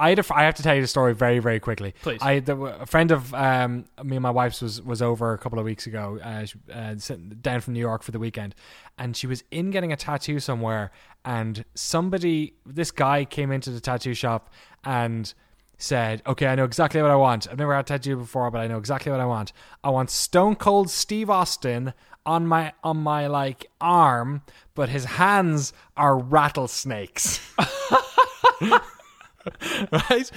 I had a, I have to tell you the story very very quickly. Please. I the, a friend of um me and my wife's was was over a couple of weeks ago uh, she, uh sitting down from New York for the weekend and she was in getting a tattoo somewhere and somebody this guy came into the tattoo shop and said, "Okay, I know exactly what I want. I've never had a tattoo before, but I know exactly what I want. I want Stone Cold Steve Austin on my on my like arm, but his hands are rattlesnakes." *laughs* *laughs* *laughs* right?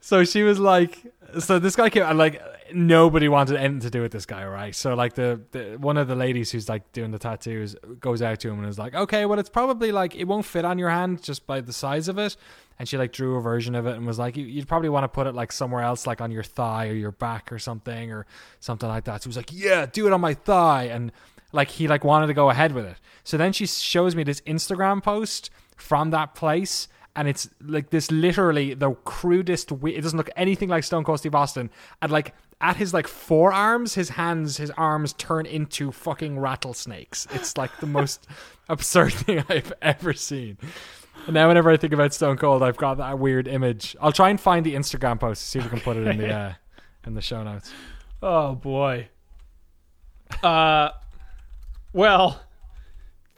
So she was like, so this guy came and like nobody wanted anything to do with this guy, right? So like the, the one of the ladies who's like doing the tattoos goes out to him and is like, okay, well it's probably like it won't fit on your hand just by the size of it. And she like drew a version of it and was like, "You- you'd probably want to put it like somewhere else, like on your thigh or your back or something or something like that. So he was like, yeah, do it on my thigh. And like he like wanted to go ahead with it. So then she shows me this Instagram post from that place and it's like this literally the crudest wi- it doesn't look anything like Stone Cold Steve Austin and like at his like forearms his hands his arms turn into fucking rattlesnakes. It's like the most *laughs* absurd thing I've ever seen. And now whenever I think about Stone Cold I've got that weird image. I'll try and find the Instagram post see if we can put it in the *laughs* uh, in the show notes. Oh boy. Uh, well,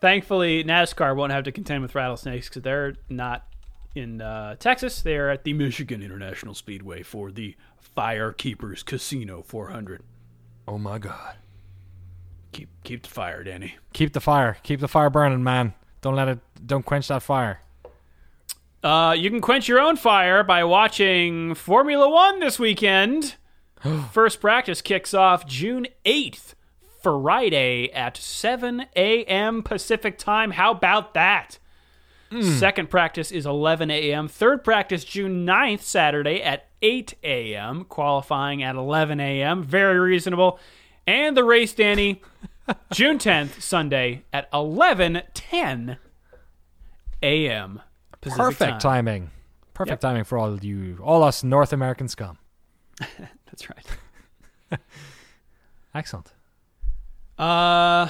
thankfully NASCAR won't have to contend with rattlesnakes because they're not in uh, Texas. They're at the Michigan International Speedway for the Firekeepers Casino 400. oh my god Keep keep the fire, Danny. keep the fire keep the fire burning man don't let it don't quench that fire Uh, you can quench your own fire by watching Formula One this weekend. *gasps* First practice kicks off June 8th, Friday at 7 a.m. Pacific time. How about that? Second practice is 11 a.m. Third practice, June 9th, Saturday at 8 a.m. Qualifying at 11 a.m. Very reasonable. And the race, Danny, *laughs* June 10th, Sunday at 11:10 a.m. Pacific perfect time. timing perfect Yep. timing for all you all us North American scum *laughs* That's right. *laughs* excellent Uh.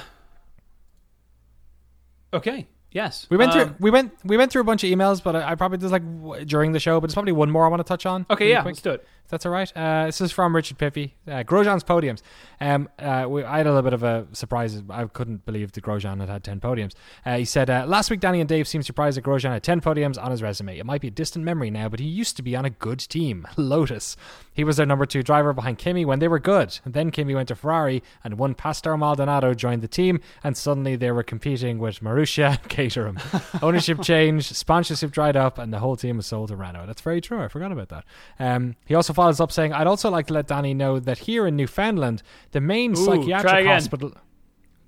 Okay. Yes. We went Um, through we went we went through a bunch of emails, but I, I probably there's like w- during the show, but there's probably one more I want to touch on. Okay. Yeah. quick. Let's do it. That's all right. Uh, this is from Richard Pippy. Uh, Grosjean's podiums. Um, uh, we, I had a little bit of a surprise. I couldn't believe that Grosjean had had 10 podiums. Uh, he said, uh, Last week, Danny and Dave seemed surprised that Grosjean had 10 podiums on his resume. It might be a distant memory now, but he used to be on a good team, *laughs* Lotus. He was their number two driver behind Kimi when they were good. And then Kimi went to Ferrari, and one Pastor Maldonado joined the team, and suddenly they were competing with Marussia and Caterham. *laughs* Ownership changed, sponsorship dried up, and the whole team was sold to Renault. That's very true. I forgot about that. Um, he also follows up saying, I'd also like to let Danny know that here in Newfoundland, the main Ooh, psychiatric hospital.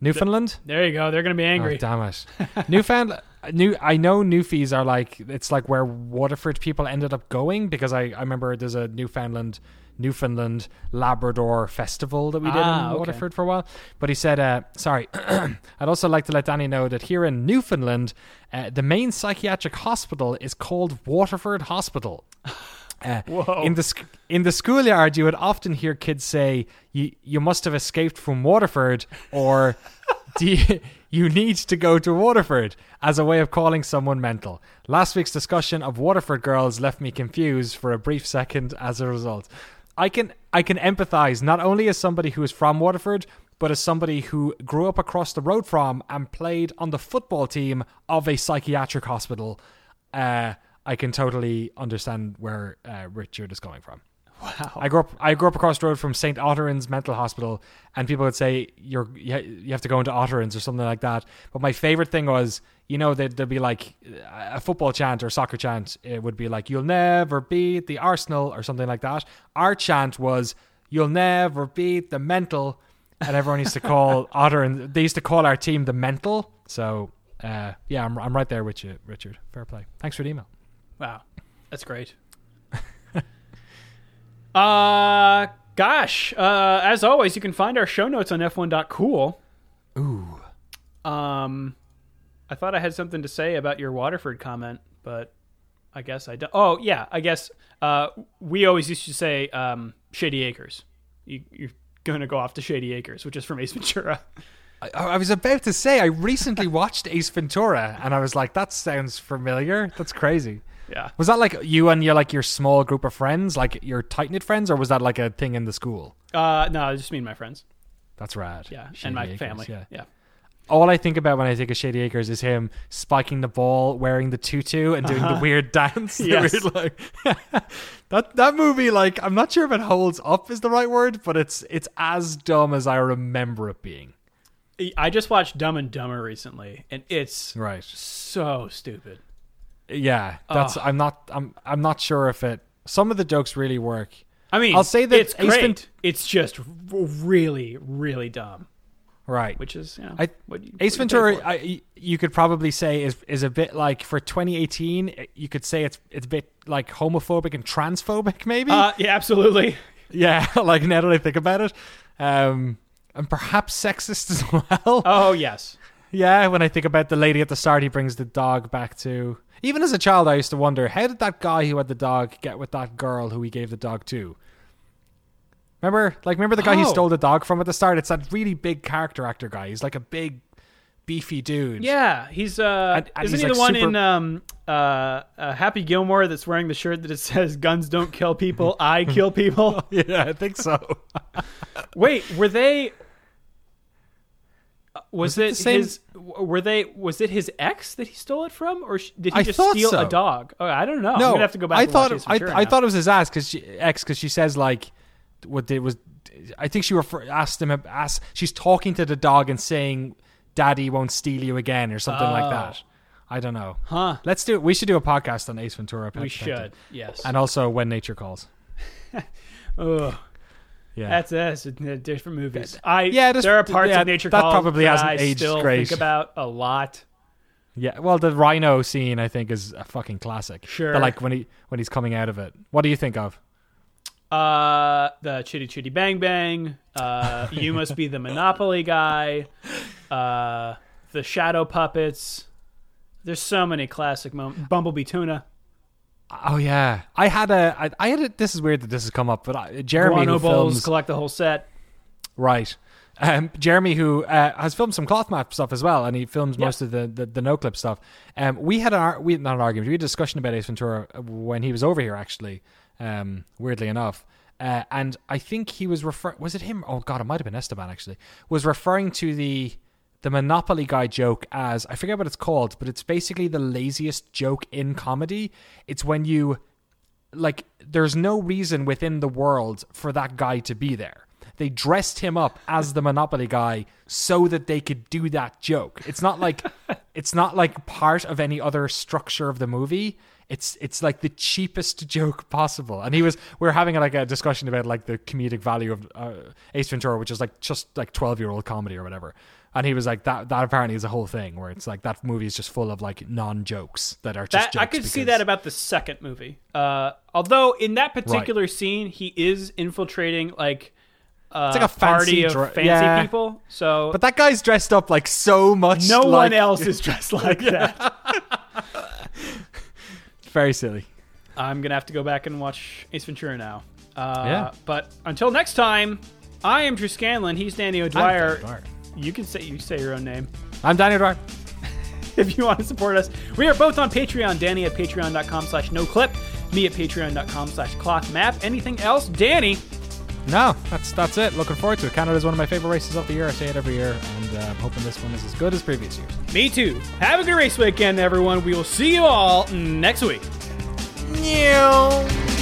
Newfoundland? There you go. They're going to be angry. Oh, damn it. *laughs* Newfoundland. New, I know Newfies are like it's like where Waterford people ended up going because I, I remember there's a Newfoundland Newfoundland Labrador festival that we did Ah, in okay. Waterford for a while. But he said, uh, sorry, *clears throat* I'd also like to let Danny know that here in Newfoundland, uh, the main psychiatric hospital is called Waterford Hospital. *laughs* Uh, in the sc- in the schoolyard, you would often hear kids say, "You you must have escaped from Waterford," or "Do you, you need to go to Waterford?" as a way of calling someone mental. Last week's discussion of Waterford girls left me confused for a brief second. As a result, I can I can empathize not only as somebody who is from Waterford, but as somebody who grew up across the road from and played on the football team of a psychiatric hospital. Uh, I can totally understand where uh, Richard is coming from. wow. I grew up. I grew up across the road from St. Otteran's Mental Hospital, and people would say you're you ha- you have to go into Otteran's or something like that. But my favorite thing was, you know, there'd, there'd be like a football chant or soccer chant. It would be like "You'll never beat the Arsenal" or something like that. Our chant was "You'll never beat the Mental," and everyone used to call *laughs* Otteran. They used to call our team the Mental. So uh, yeah, I'm I'm right there with you, Richard. Fair play. Thanks for the email. Wow, that's great. *laughs* uh, gosh. Uh, as always, you can find our show notes on f1.cool. Ooh. Um, I thought I had something to say about your Waterford comment, but I guess I don't. Oh, yeah. I guess uh, we always used to say um, Shady Acres. You, you're going to go off to Shady Acres, which is from Ace Ventura. I, I was about to say I recently watched Ace Ventura and I was like, that sounds familiar. That's crazy. Yeah. Was that like you and your like your small group of friends, like your tight knit friends, or was that like a thing in the school? Uh, no, just me and my friends. That's rad. Yeah, Shady and my Acres, family. Yeah. yeah. All I think about when I think of Shady Acres is him spiking the ball, wearing the tutu, and doing the *laughs* weird dance. *laughs* Yes. weird, like, *laughs* that that movie, like, I'm not sure if it holds up is the right word, but it's it's as dumb as I remember it being. I just watched Dumb and Dumber recently, and it's Right. so stupid. Yeah, that's. I'm not. I'm. I'm not sure if it. Some of the jokes really work. I mean, I'll say that it's great. It's just really, really dumb. Right. Which is, you know, I- what you, Ace what Ventura. I, you could probably say is is a bit like for 2018. You could say it's it's a bit like homophobic and transphobic, maybe. Uh, yeah, absolutely. *laughs* yeah, *laughs* like now that I think about it, um, and perhaps sexist as *laughs* well. Oh yes. Yeah, when I think about the lady at the start, he brings the dog back to. Even as a child, I used to wonder how did that guy who had the dog get with that girl who he gave the dog to? Remember, like, remember the guy he Oh. stole the dog from at the start? It's that really big character actor guy. He's like a big, beefy dude. Yeah, he's uh, And- and isn't he's, he the one super- in um uh, uh Happy Gilmore that's wearing the shirt that it *laughs* says "Guns don't kill people, I kill people"? *laughs* yeah, I think so. Wait, were they? Was, Was it it, same- his? Were they? Was it his ex that he stole it from, or did he I just steal so. a dog? Oh, I don't know. I'm no, gonna have to go back. I thought Ace I, I thought it was his ass because she ex because she says like what did was I think she refer, asked him asked she's talking to the dog and saying daddy won't steal you again or something like Oh. that. I don't know. Huh? Let's do. We should do a podcast on Ace Ventura. Pet We Detective. should. Yes. and also When Nature Calls. *laughs* Ugh. Yeah, That's us. different movies. I Yeah, just- there are parts yeah, of Nature that Calls probably that hasn't I aged still great. think about a lot. yeah. Well, the rhino scene I think is a fucking classic. Sure. The, like when he when he's coming out of it. What do you think of? Uh, the Chitty Chitty Bang Bang. Uh, *laughs* you must be the Monopoly guy. Uh, the Shadow Puppets. There's so many classic moments. Bumblebee Tuna. Oh yeah, I had a. I, I had a. This is weird that this has come up, but I, Jeremy Guano who Bowls. films Collect the whole set. right. Um, Jeremy, who uh, has filmed some cloth map stuff as well, and he films Yeah. most of the, the, the Noclip stuff. Um, we had an we not an argument, we had a discussion about Ace Ventura when he was over here actually, Um, weirdly enough. Uh, and I think he was refer was it him? Oh god, it might have been Esteban actually. Was referring to the the Monopoly guy joke as I forget what it's called, but it's basically the laziest joke in comedy. It's when you like there's no reason within the world for that guy to be there. They dressed him up as the Monopoly guy so that they could do that joke. It's not like *laughs* it's not like part of any other structure of the movie. It's it's like the cheapest joke possible. And he was we are having like a discussion about like the comedic value of uh, Ace Ventura, which is like just like twelve year old comedy or whatever. And he was like that. That apparently is a whole thing where it's like that movie is just full of like non jokes that are just. That, I could see that about the second movie. Uh, although in that particular right. scene, he is infiltrating like uh, it's like a fancy party of fancy yeah. people. So, but that guy's dressed up like so much. No like... one else *laughs* is dressed like *laughs* that. Very silly. I'm gonna have to go back and watch Ace Ventura now. Uh, yeah. But until next time, I am Drew Scanlon. He's Danny O'Dwyer. You can say you say your own name. I'm Danny O'Dwyer. *laughs* if you want to support us, we are both on Patreon. Danny at patreon.com slash Noclip. Me at patreon.com slash cloth map. Anything else? Danny. No, that's that's it. Looking forward to it. Canada is one of my favorite races of the year. I say it every year, and uh, I'm hoping this one is as good as previous years. Me too. Have a good race weekend, everyone. We will see you all next week. Meow.